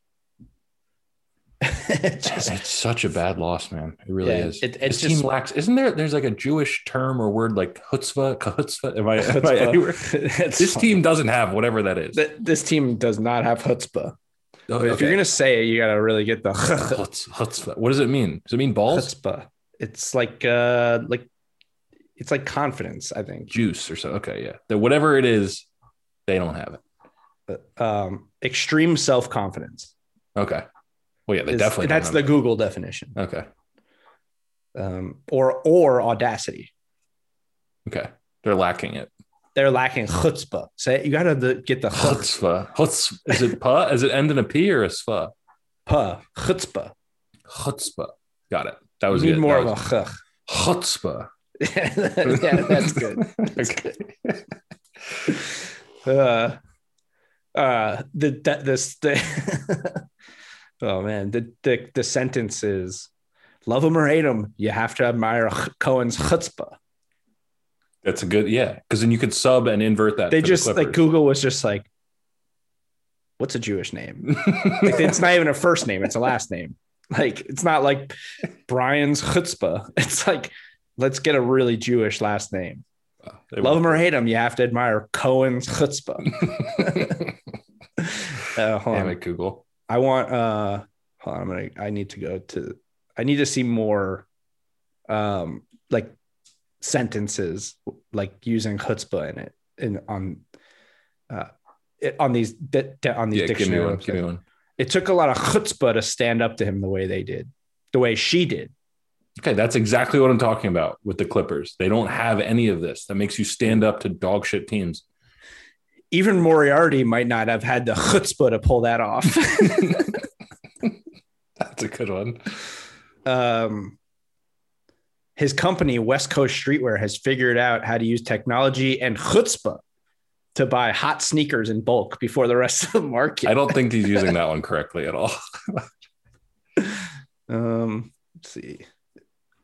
(laughs) Just- it's such a bad loss, man. It really Yeah, is. it- it's this team lacks. Isn't there? There's like a Jewish term or word like chutzpah. Chutzpah. Am I? Am I anywhere? (laughs) This fine. team doesn't have whatever that is. Th- this team does not have chutzpah. Oh, if you're gonna say it, you gotta really get the (laughs) Chutz- chutzpah. What does it mean? Does it mean balls, chutzpah. It's like uh like it's like confidence, I think. juice, or so? Okay, yeah. Whatever it is, they don't have it. Um, extreme self confidence. Okay. Well, yeah, they definitely. that's the have Google definition. okay. Um, or or audacity. Okay, they're lacking it. They're lacking chutzpah. Say you gotta the, get the chutz, Chutzpah. Is it pa? Is it end in a p or a sfa? chutzpah. Chutzpah. Got it. That You was need good. more That of a was- chutzpah. (laughs) yeah, that's good. (laughs) okay. uh, uh, the that this the (laughs) oh man the, the the sentence is love him or hate him you have to admire Cohen's chutzpah. That's a good, yeah. Because then you could sub and invert that. They for the just like Google was just like, what's a Jewish name? Like, it's not even a first name; it's a last name. Like it's not like Brian's chutzpah. (laughs) It's like let's get a really Jewish last name. They Love him or hate him, you have to admire Cohen's chutzpah. (laughs) (laughs) Uh, hold Damn on. it, Google. I want uh hold on, I'm gonna I need to go to I need to see more um like sentences like using chutzpah in it in on uh it, on these di- di- on these Yeah, give me one. Give me one. It took a lot of chutzpah to stand up to him the way they did, the way she did. Okay, that's exactly what I'm talking about with the Clippers. They don't have any of this that makes you stand up to dog shit teams. Even Moriarty might not have had the chutzpah to pull that off. (laughs) That's a good one. um, his company, West Coast Streetwear, has figured out how to use technology and chutzpah to buy hot sneakers in bulk before the rest of the market. I don't think he's using (laughs) that one correctly at all. Um, let's see.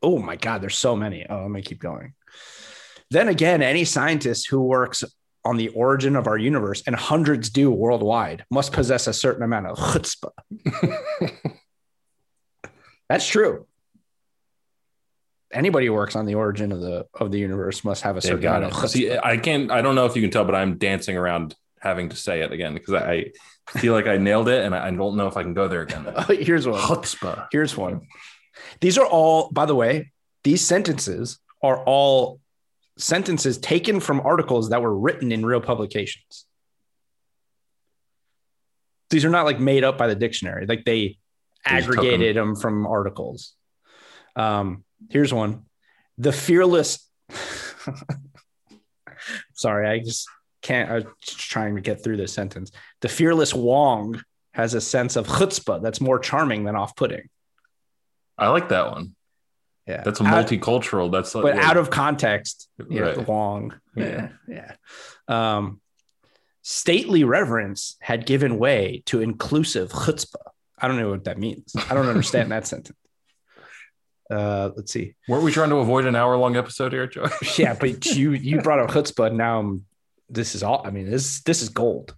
Oh my God, there's so many. Oh, let me keep going. Then again, any scientist who works on the origin of our universe, and hundreds do worldwide, must possess a certain amount of chutzpah. (laughs) That's true. Anybody who works on the origin of the of the universe must have a They've certain got it. See. I can't. I don't know if you can tell, but I'm dancing around having to say it again because I feel like I nailed it, and I don't know if I can go there again. (laughs) Here's one. Chutzpah. Here's one. These are all, by the way, these sentences are all sentences taken from articles that were written in real publications. These are not like made up by the dictionary. Like they They aggregated them from articles. Um, here's one. The fearless. Sorry, I just can't. I was just trying to get through this sentence. The fearless Wong has a sense of chutzpah that's more charming than off-putting. I like that one. Yeah, That's a Out- multicultural. That's but like, out of context, yeah, Right. Wong. Yeah, Yeah. yeah. Um, stately reverence had given way to inclusive chutzpah. I don't know what that means. I don't understand that (laughs) sentence. Uh, let's see. Weren't we trying to avoid an hour long episode here, Joe? (laughs) Yeah, but (laughs) you you brought up chutzpah. Now I'm, this is all. I mean, this this is gold.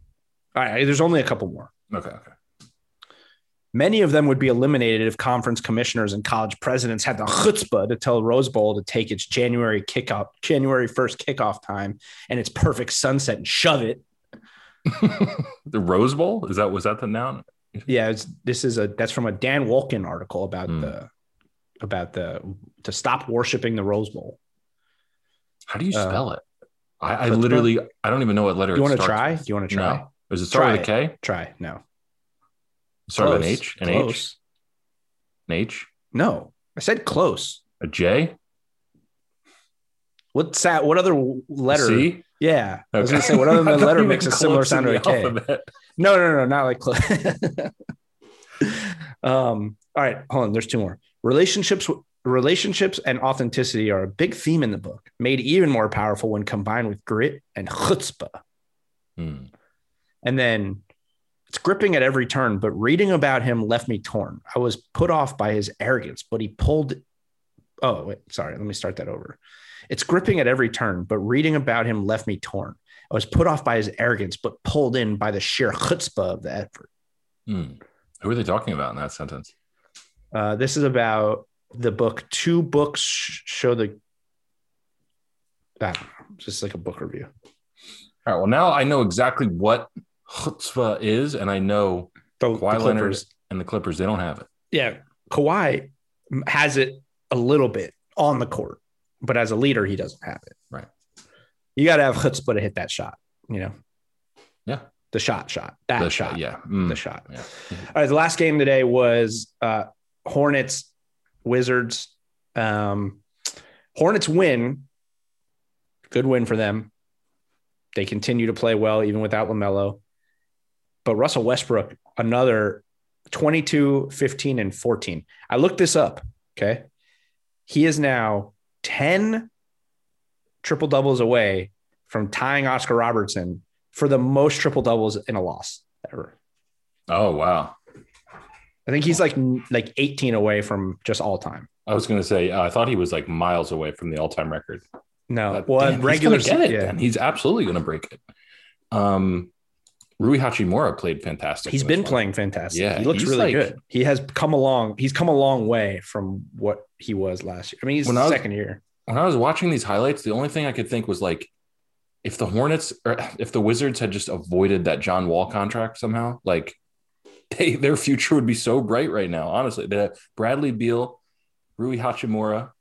All right, there's only a couple more. okay, okay. Many of them would be eliminated if conference commissioners and college presidents had the chutzpah to tell Rose Bowl to take its January kickoff, January 1st kickoff time and its perfect sunset and shove it. (laughs) the Rose Bowl is that was that the noun? Yeah, it's, this is a that's from a Dan Wolken article about Hmm. the about the to stop worshiping the Rose Bowl. How do you Uh, spell it? I, I chutzpah? literally I don't even know what letter. Do you want to try? with. Do you want to try? No. Does it start Try with a K? Try. No. Start with an H? An H? An H? No, I said close. A J? What's that? What other letter? C? Yeah, I was gonna say what other (laughs) letter makes a similar sound to in a the K. alphabet. No, no, no, not like close. (laughs) um, all right, hold on. There's two more. Relationships, relationships, and authenticity are a big theme in the book, made even more powerful when combined with grit and chutzpah. Hmm. And then it's gripping at every turn, but reading about him left me torn. I was put off by his arrogance, but he pulled. Oh, wait, sorry. Let me start that over. It's gripping at every turn, but reading about him left me torn. I was put off by his arrogance, but pulled in by the sheer chutzpah of the effort. Hmm. Who are they talking about in that sentence? Uh, this is about the book. Two books show the. That just like a book review. All right. Well, now I know exactly what chutzpah is, and I know The, Kawhi the Leonard Clippers. and the Clippers they don't have it. Yeah, Kawhi has it a little bit on the court, but as a leader, he doesn't have it. Right. You got to have chutzpah to hit that shot. You know. Yeah. The shot, shot that The shot, yeah. Mm. the shot. Yeah. All right, the last game today was uh, Hornets, Wizards. Um, Hornets win. Good win for them. They continue to play well even without LaMelo. But Russell Westbrook, another 22, 15, and 14. I looked this up. Okay. He is now 10 triple doubles away from tying Oscar Robertson for the most triple doubles in a loss ever. Oh wow. I think he's like like 18 away from just all time. I was going to say uh, I thought he was like miles away from the all-time record. No, Uh, well, damn, regular he's gonna get it. yeah. He's absolutely going to break it. Um, Rui Hachimura played fantastic. He's been one. playing fantastic. Yeah, he looks really like- good. He has come along. He's come a long way from what he was last year. I mean, he's When I was- second year. When I was watching these highlights, the only thing I could think was like, if the Hornets or if the Wizards had just avoided that John Wall contract somehow, like they, their future would be so bright right now. Honestly, the Bradley Beal, Rui Hachimura.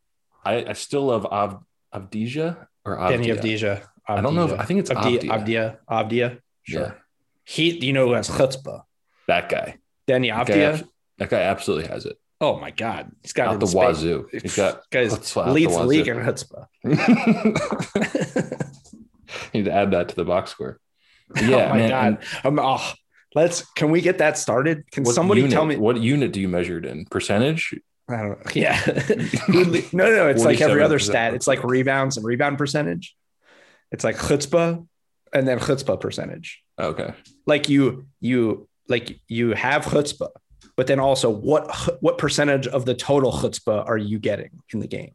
I, I still love Av, Avdija or Avdia. Danny Avdija. I don't know. If, I think it's. Avdia. Avdia. Avdia. Sure. Yeah, He, you know, who has chutzpah. that guy. Danny That guy, that guy absolutely has it. Oh my God, he's got Out the wazoo. He's got guys leads the the league in chutzpah. (laughs) (laughs) Need to add that to the box score. But oh Yeah, my man. God. and Um, oh, let's. Can we get that started? Can what somebody unit- tell me? what unit do you measure it in? Percentage? I don't know. (laughs) Yeah. (laughs) no, no, it's like every other stat. It's like rebounds and rebound percentage. It's like chutzpah and then chutzpah percentage. Okay. Like you, you, like you have chutzpah, but then also what what percentage of the total chutzpah are you getting in the game?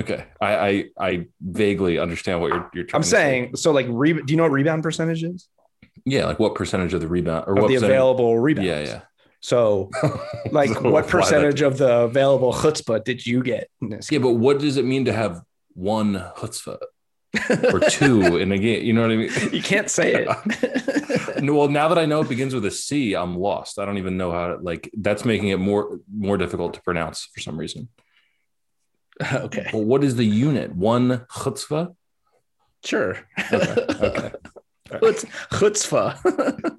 Okay, I I, I vaguely understand what you're you're trying. I'm saying so. Like, re- do you know what rebound percentage is? Yeah, like what percentage of the rebound or what the available rebounds. Yeah, yeah. So, (laughs) like, So what percentage of the available chutzpah did you get in this? Yeah, but what does it mean to have one chutzpah or two in a game? You know what I mean? you can't say it. (laughs) Well, now that I know it begins with a C, I'm lost. I don't even know how to like. That's making it more more difficult to pronounce for some reason. (laughs) okay, Well, what is the unit? One chutzpah? sure. Okay, okay. Chutz, chutzpah.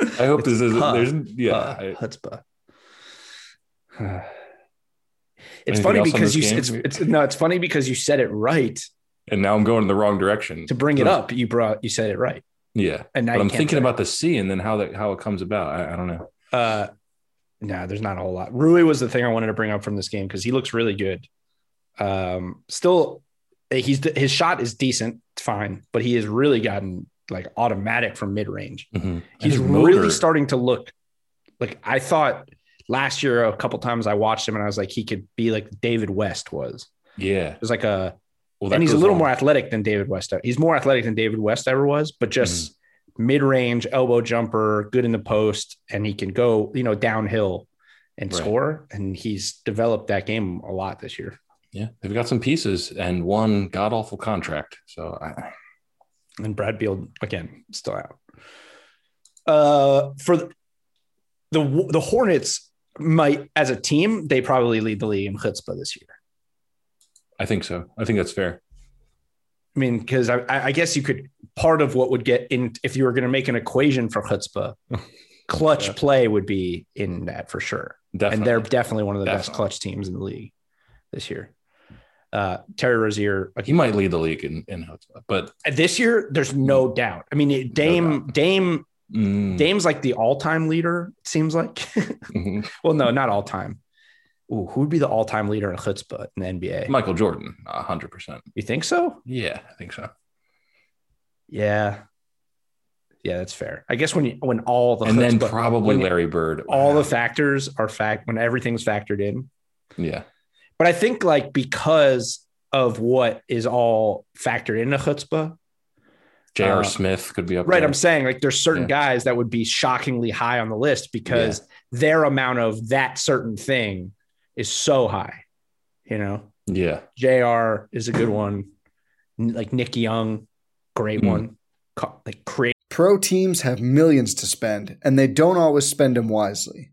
(laughs) I hope this is Huh. there's yeah. Uh, I- chutzpah. (sighs) It's Anything funny because you this it's, it's no, it's funny because you said it right and now I'm going in the wrong direction to bring it up. You brought you said it right, Yeah, and now but I'm thinking it. about the C and then how that how it comes about. I, I don't know. Uh, no, there's not a whole lot. Rui was the thing I wanted to bring up from this game because he looks really good. Um, still, he's his shot is decent, it's fine, but he has really gotten like automatic from mid range. Mhm. He's really starting to look like I thought last year. A couple times I watched him and I was like, he could be like David West was. Yeah, It was like a, well, and he's a little on. more athletic than David West. He's more athletic than David West ever was, but just Mm-hmm. mid range elbow jumper, good in the post, and he can go, you know, downhill and Right. score. And he's developed that game a lot this year. Yeah, they've got some pieces and one god awful contract. So I, And Brad Beal again still out. Uh, for the the, the Hornets might as a team they probably lead the league in chutzpah this year. I think so. I think that's fair. I mean, because I, I guess you could part of what would get in if you were going to make an equation for chutzpah, (laughs) clutch Yeah. play would be in that for sure. Definitely. And they're definitely one of the best clutch teams in the league this year. Uh, Terry Rozier he might lead the league in in chutzpah, but this year, there's no doubt. I mean, Dame, Dame, mm, Dame's like the all-time leader. It seems like. mhm. (laughs) well, no, not all-time. Ooh, who would be the all-time leader in chutzpah in the NBA? Michael Jordan, hundred percent. You think so? Yeah, I think so. Yeah. Yeah, that's fair. I guess when you, when all the and then probably Larry Bird. all Wow. the factors are fact when everything's factored in. yeah, But I think like because of what is all factored into chutzpah, J.R. Uh, Smith could be up right? there. I'm saying like there's certain Yeah. guys that would be shockingly high on the list because their amount of that certain thing is so high. You know, yeah, J.R. is a good one. Like Nick Young, great Hmm. one. Like create Pro teams have millions to spend, and they don't always spend them wisely.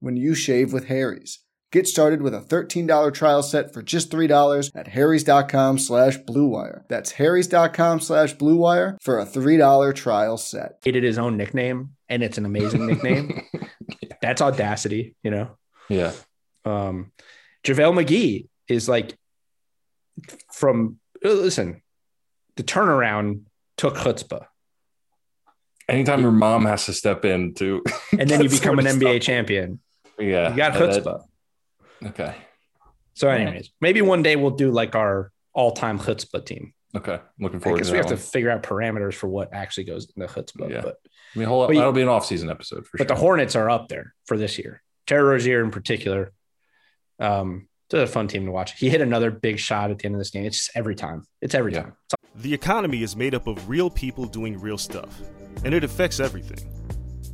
when you shave with Harry's. Get started with a $13 trial set for just $3 at harrys.com slash bluewire. That's harrys.com slash bluewire for a $3 trial set. created his own nickname, and it's an amazing nickname. (laughs) That's audacity, you know. yeah. Um, JaVale McGee is like from uh, listen, the turnaround took chutzpah, Anytime your mom has to step in to, and then you (laughs) become an NBA stuff. champion. Yeah, You got that- that- chutzpah. okay, So, anyways, maybe one day we'll do like our all-time chutzpah team. okay. Looking I forward guess to we that have to figure out parameters for what actually goes in the chutzpah. Yeah. But I mean, whole, but that'll be an off-season episode for but sure. But the Hornets are up there for this year. Terry Rozier in particular. Um, it's a fun team to watch. He hit another big shot at the end of this game. It's just every time. It's every Yeah. time. The economy is made up of real people doing real stuff, and it affects everything.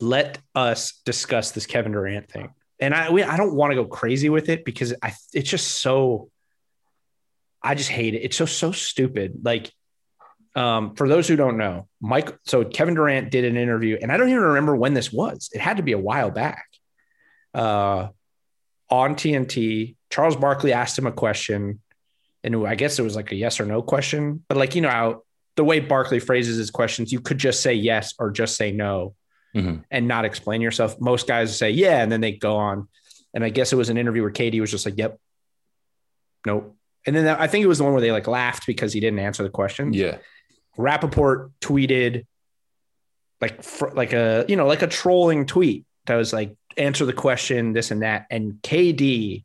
let us discuss this Kevin Durant thing. And I we, I don't want to go crazy with it because I it's just so I just hate it. It's so so stupid. Like um, for those who don't know, Mike so Kevin Durant did an interview and I don't even remember when this was. It had to be a while back. Uh on TNT, Charles Barkley asked him a question and I guess it was like a yes or no question, but like you know how the way Barkley phrases his questions, you could just say yes or just say no Mhm. and not explain yourself. Most guys say yeah, and then they go on. And I guess it was an interview where KD was just like, "Yep, nope." And then I think it was the one where they like laughed because he didn't answer the question. Yeah. Rappaport tweeted like fr- like a you know like a trolling tweet that was like answer the question this and that and KD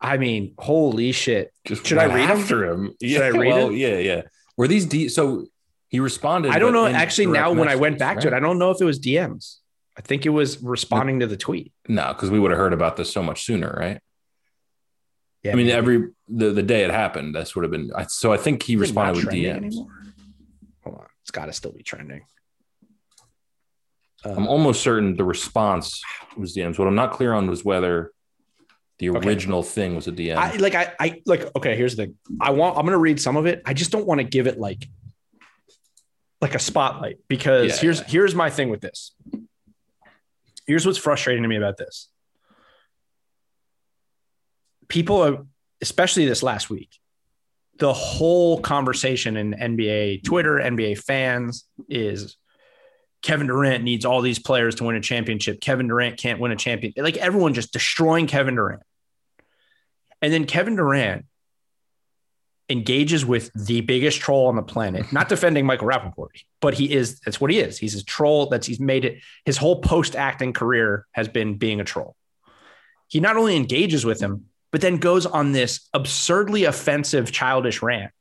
I mean holy shit Just Should I read after him? Should yeah, I read well, it? Yeah, yeah. Were these D? So he responded. I don't know actually now when I went back to it? I don't know if it was DMs I think it was responding to the tweet No, because we would have heard about this so much sooner, right? yeah I mean, maybe. every the, the day it happened, that's would have been. So I think he Is it responded with DMs. anymore? hold on it's got to still be trending Uh, I'm almost certain the response was DMs. What I'm not clear on was whether the Okay. original thing was a DM. I like I I like okay, here's the thing. I want I'm gonna read some of it. I just don't want to give it like like a spotlight because Yeah, here's yeah. here's my thing with this. Here's what's frustrating to me about this. People are especially this last week. The whole conversation in NBA Twitter, NBA fans is Kevin Durant needs all these players to win a championship. Kevin Durant can't win a champion. Like everyone just destroying Kevin Durant. And then Kevin Durant engages with the biggest troll on the planet, not (laughs) defending Michael Rappaport, but he is, that's what he is. He's a troll that's, he's made it, his whole post acting career has been being a troll. He not only engages with him, but then goes on this absurdly offensive, childish rant.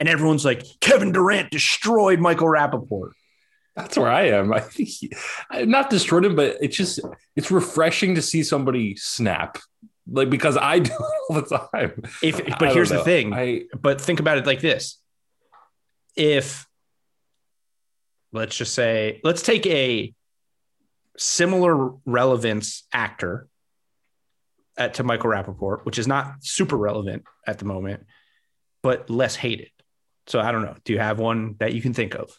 And everyone's like, Kevin Durant destroyed Michael Rappaport. That's where I am. (laughs) I think he, not destroyed him, but it's just it's refreshing to see somebody snap, like because I (laughs) do it all the time. If, but here's the thing. I but think about it like this if let's just say let's take a similar relevance actor at, to michael rappaport which is not super relevant at the moment but less hated so i don't know do you have one that you can think of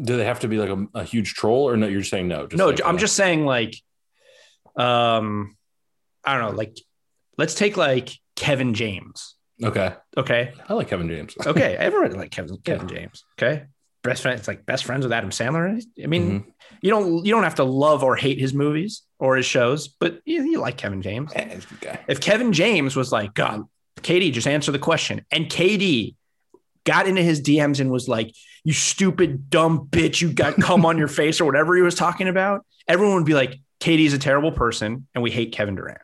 do they have to be like a, a huge troll or no? You're saying no? Just no like i'm a- just saying like um i don't know like let's take like kevin james okay. okay I like Kevin James. (laughs) okay, everyone like Kevin Kevin James. Okay, best friend. It's like best friends with Adam Sandler. I mean, Mhm. you don't you don't have to love or hate his movies or his shows, but you, you like Kevin James. Guy. If Kevin James was like, God, KD, just answer the question, and KD got into his DMs and was like, "You stupid dumb bitch, you got cum on your (laughs) face" or whatever he was talking about, everyone would be like, "KD's a terrible person, and we hate Kevin Durant."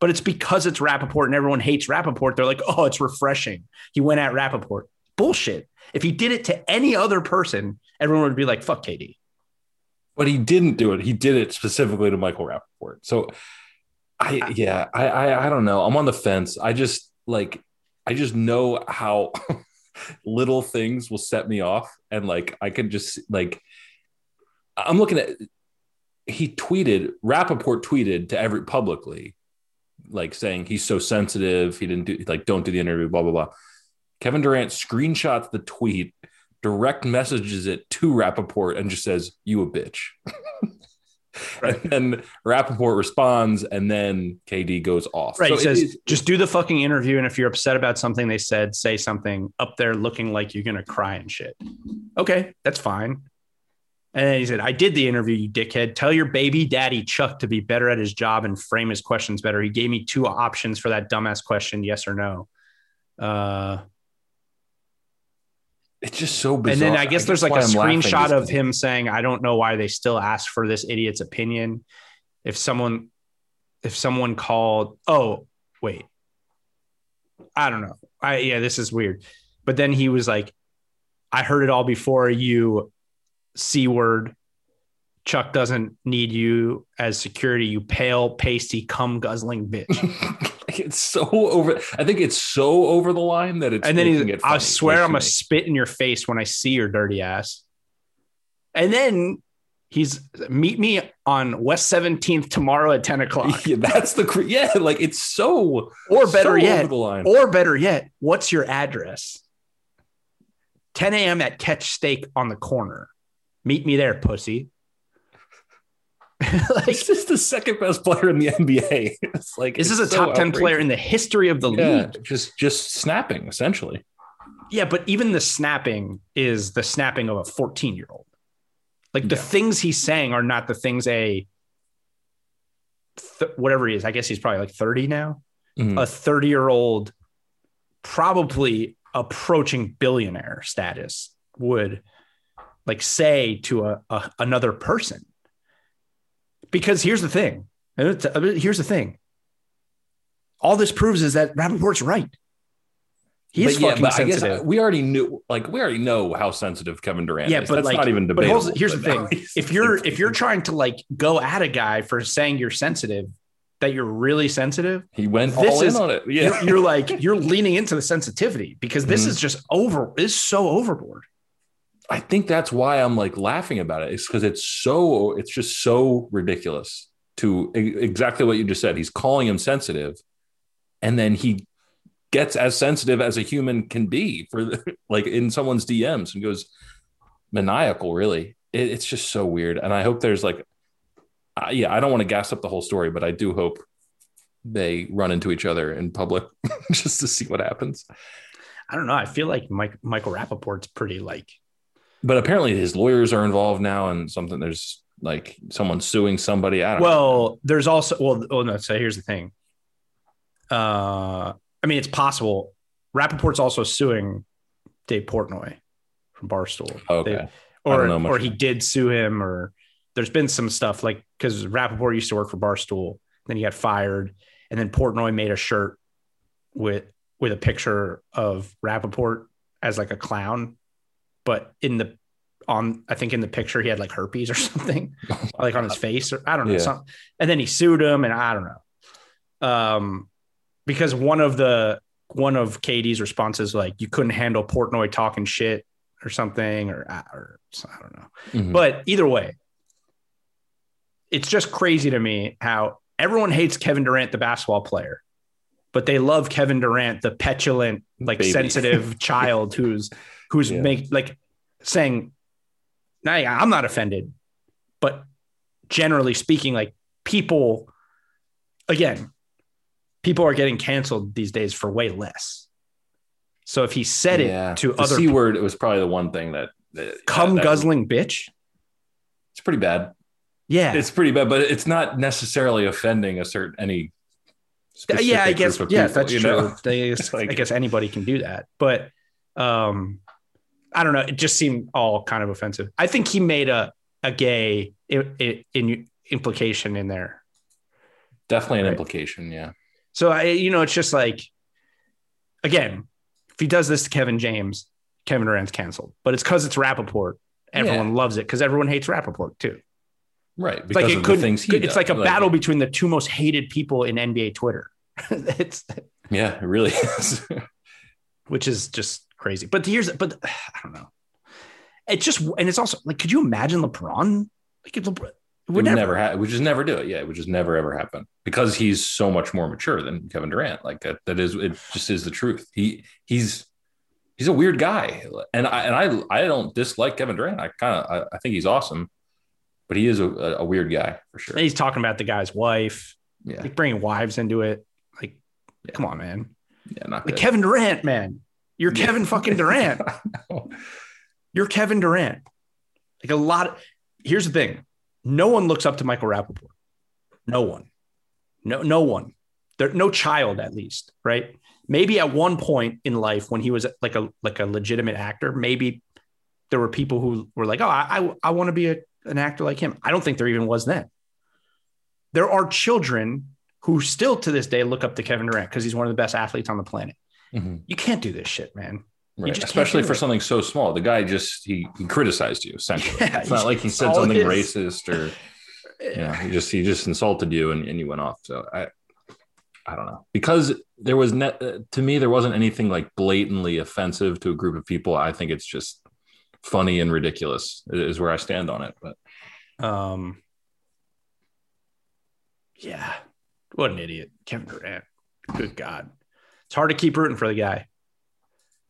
But it's because it's Rappaport and everyone hates Rappaport. They're like, oh, it's refreshing. He went at Rappaport. Bullshit. If he did it to any other person, everyone would be like, fuck KD. But he didn't do it. He did it specifically to Michael Rappaport. So I yeah, I, I I don't know. I'm on the fence. I just like I just know how (laughs) little things will set me off. And like I can just like I'm looking at he tweeted, Rappaport tweeted to every publicly, like saying he's so sensitive, he didn't do like don't do the interview, blah blah blah. Kevin Durant screenshots the tweet, direct messages it to Rappaport, and just says, You a bitch. (laughs) Right. And then Rappaport responds, and then KD goes off. Right. So he says, is- just do the fucking interview. And if you're upset about something they said, say something up there looking like you're going to cry and shit. Okay. That's fine. And then he said, I did the interview, you dickhead. Tell your baby daddy Chuck to be better at his job and frame his questions better. He gave me two options for that dumbass question, yes or no. Uh, it's just so bizarre. and then I guess there's like a I'm screenshot of him saying, "I don't know why they still ask for this idiot's opinion." If someone, if someone called, oh wait, I don't know. I yeah, this is weird. But then he was like, I heard it all before you, C word. Chuck doesn't need you as security, you pale, pasty, cum guzzling bitch. (laughs) it's so over. I think it's so over the line that it's. and then he's, I swear I'm gonna spit in your face when I see your dirty ass. And then he's meet me on West 17th tomorrow at 10 o'clock. (laughs) Yeah, that's the yeah. Like it's so Or better so yet, over the line. or better yet, what's your address? 10 a.m. at Catch Steak on the corner. Meet me there, pussy. (laughs) like, He's just the second best player in the NBA. (laughs) It's like this is a so top 10 player in the history of the Yeah, league. just just snapping essentially. Yeah, but even the snapping is the snapping of a 14 year old. Like the Yeah. things he's saying are not the things a th- whatever he is. I guess he's probably like 30 now. Mhm. A 30 year old, probably approaching billionaire status, would like say to a, a another person. Because here's the thing. Here's the thing. All this proves is that Rappaport's right. He is But yeah, fucking but I guess sensitive. we already knew, like we already know how sensitive Kevin Durant Yeah, is. but That's like, not even debatable. here's, here's the but thing: (laughs) if you're if you're trying to like go at a guy for saying you're sensitive, that you're really sensitive, he went this all is- in on it. Yeah, you're, you're like (laughs) you're leaning into the sensitivity because this Mhm. is just over. Is so overboard. I think that's why I'm like laughing about it. It's because it's so it's just so ridiculous to exactly what you just said. He's calling him sensitive, and then he gets as sensitive as a human can be for (laughs) like in someone's DMs and goes maniacal. Really, it, it's just so weird. And I hope there's like, uh, yeah, I don't want to gas up the whole story, but I do hope they run into each other in public (laughs) just to see what happens. I don't know. I feel like Mike, Michael Rappaport's pretty like But apparently his lawyers are involved now and something there's like someone suing somebody. I don't know. well. There's also well. Oh no. So here's the thing. Uh, I mean, it's possible. Rappaport's also suing Dave Portnoy from Barstool. Okay. They- or don't know much or he did sue him, or there's been some stuff like because Rappaport used to work for Barstool, then he got fired, and then Portnoy made a shirt with with a picture of Rappaport as like a clown, but in the on I think in the picture he had like herpes or (laughs) something, (laughs) like on his face or I don't know Yeah. something, and then he sued him, and I don't know, um, because one of the one of KD's responses like you couldn't handle Portnoy talking shit or something or or I don't know. Mhm. But either way, it's just crazy to me how everyone hates Kevin Durant, the basketball player, but they love Kevin Durant, the petulant, like Baby. sensitive (laughs) child who's who's Yeah. make like saying, "Nah, I'm not offended," but generally speaking, like people, again, people are getting canceled these days for way less. So if he said Yeah. it to the other C word, it was probably the one thing that, that cum that- guzzling bitch, It's pretty bad. yeah, It's pretty bad, but it's not necessarily offending a certain any. Yeah, I guess yeah, people, that's true. know? They, (laughs) Like- I guess anybody can do that, but um, I don't know. It just seemed all kind of offensive. I think he made a a gay i- i- in implication in there. Definitely an Right. implication. Yeah. So I, you know, it's just like, again, if he does this to Kevin James, Kevin Durant's canceled. But it's because it's Rappaport. Everyone loves it because everyone hates Rappaport too. Right. It's Because like it could. things he It's does. like a battle between the two most hated people in NBA Twitter. (laughs) it's Yeah, it really is. (laughs) which is just crazy. But here's, but (sighs) I don't know. It just, and it's also like, could you imagine LeBron? Like, LeBron, It would never, happen. We just never do it. Yeah, it would just never ever happen because he's so much more mature than Kevin Durant. Like that, that is it. Just is the truth. He he's he's a weird guy, and I and I I don't dislike Kevin Durant. I kind of I, I think he's awesome, but he is a, a weird guy for sure. And he's talking about the guy's wife, Yeah, like bringing wives into it. Like, come on, man. yeah, not Like. Kevin Durant, man. You're Yeah. Kevin fucking (laughs) Durant. You're Kevin Durant. Like a lot. here's the thing: no one looks up to Michael Rappaport. No one. No, no one. There, no child, at least, right? Maybe at one point in life when he was like a like a legitimate actor, maybe there were people who were like, "Oh, I I, I want to be a, an actor like him." I don't think there even was then. There are children who still to this day look up to Kevin Durant because he's one of the best athletes on the planet. Mhm. You can't do this shit, man. Right. Especially for it. something so small. The guy just he he criticized you essentially. Yeah, it's not like he said something it is. racist or (laughs) yeah, he just he just insulted you and, and you went off. So I I don't know because there was net uh, to me there wasn't anything like blatantly offensive to a group of people. I think it's just funny and ridiculous is where I stand on it. But Um, yeah, what an idiot, Kevin Durant. Good God, it's hard to keep rooting for the guy.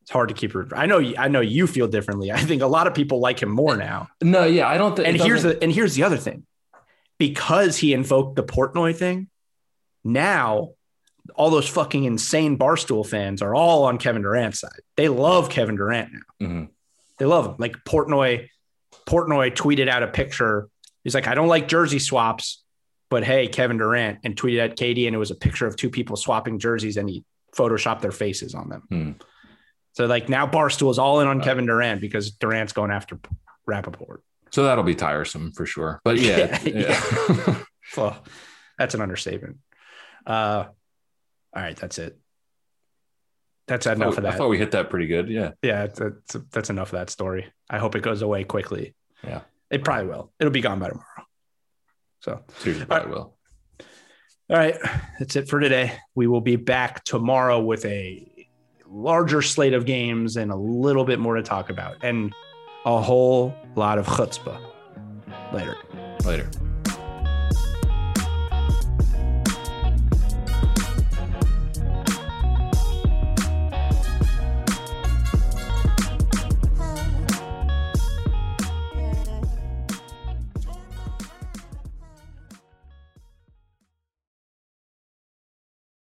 It's hard to keep rooting. For. I know. I know you feel differently. (laughs) I think a lot of people like him more now. no, yeah, I don't think. And here's the and here's the other thing, because he invoked the Portnoy thing. Now, all those fucking insane barstool fans are all on Kevin Durant's side. They love Kevin Durant now. Mhm. They love him. Like Portnoy, Portnoy tweeted out a picture. He's like, I don't like jersey swaps, but hey, Kevin Durant, and tweeted at KD, and it was a picture of two people swapping jerseys, and he photoshopped their faces on them. Hmm. So like now Barstool is all in on Uh, Kevin Durant because Durant's going after Rappaport. so that'll be tiresome for sure. But yeah, (laughs) Yeah, yeah. (laughs) Well, that's an understatement. Uh, all right, that's it. That's enough Oh, of that. I thought we hit that pretty good. Yeah. yeah, that's that's enough of that story. I hope it goes away quickly. Yeah. it probably will. It'll be gone by tomorrow. So, Seriously, probably will. All right, that's it for today. We will be back tomorrow with a larger slate of games and a little bit more to talk about, and a whole lot of chutzpah. Later. Later.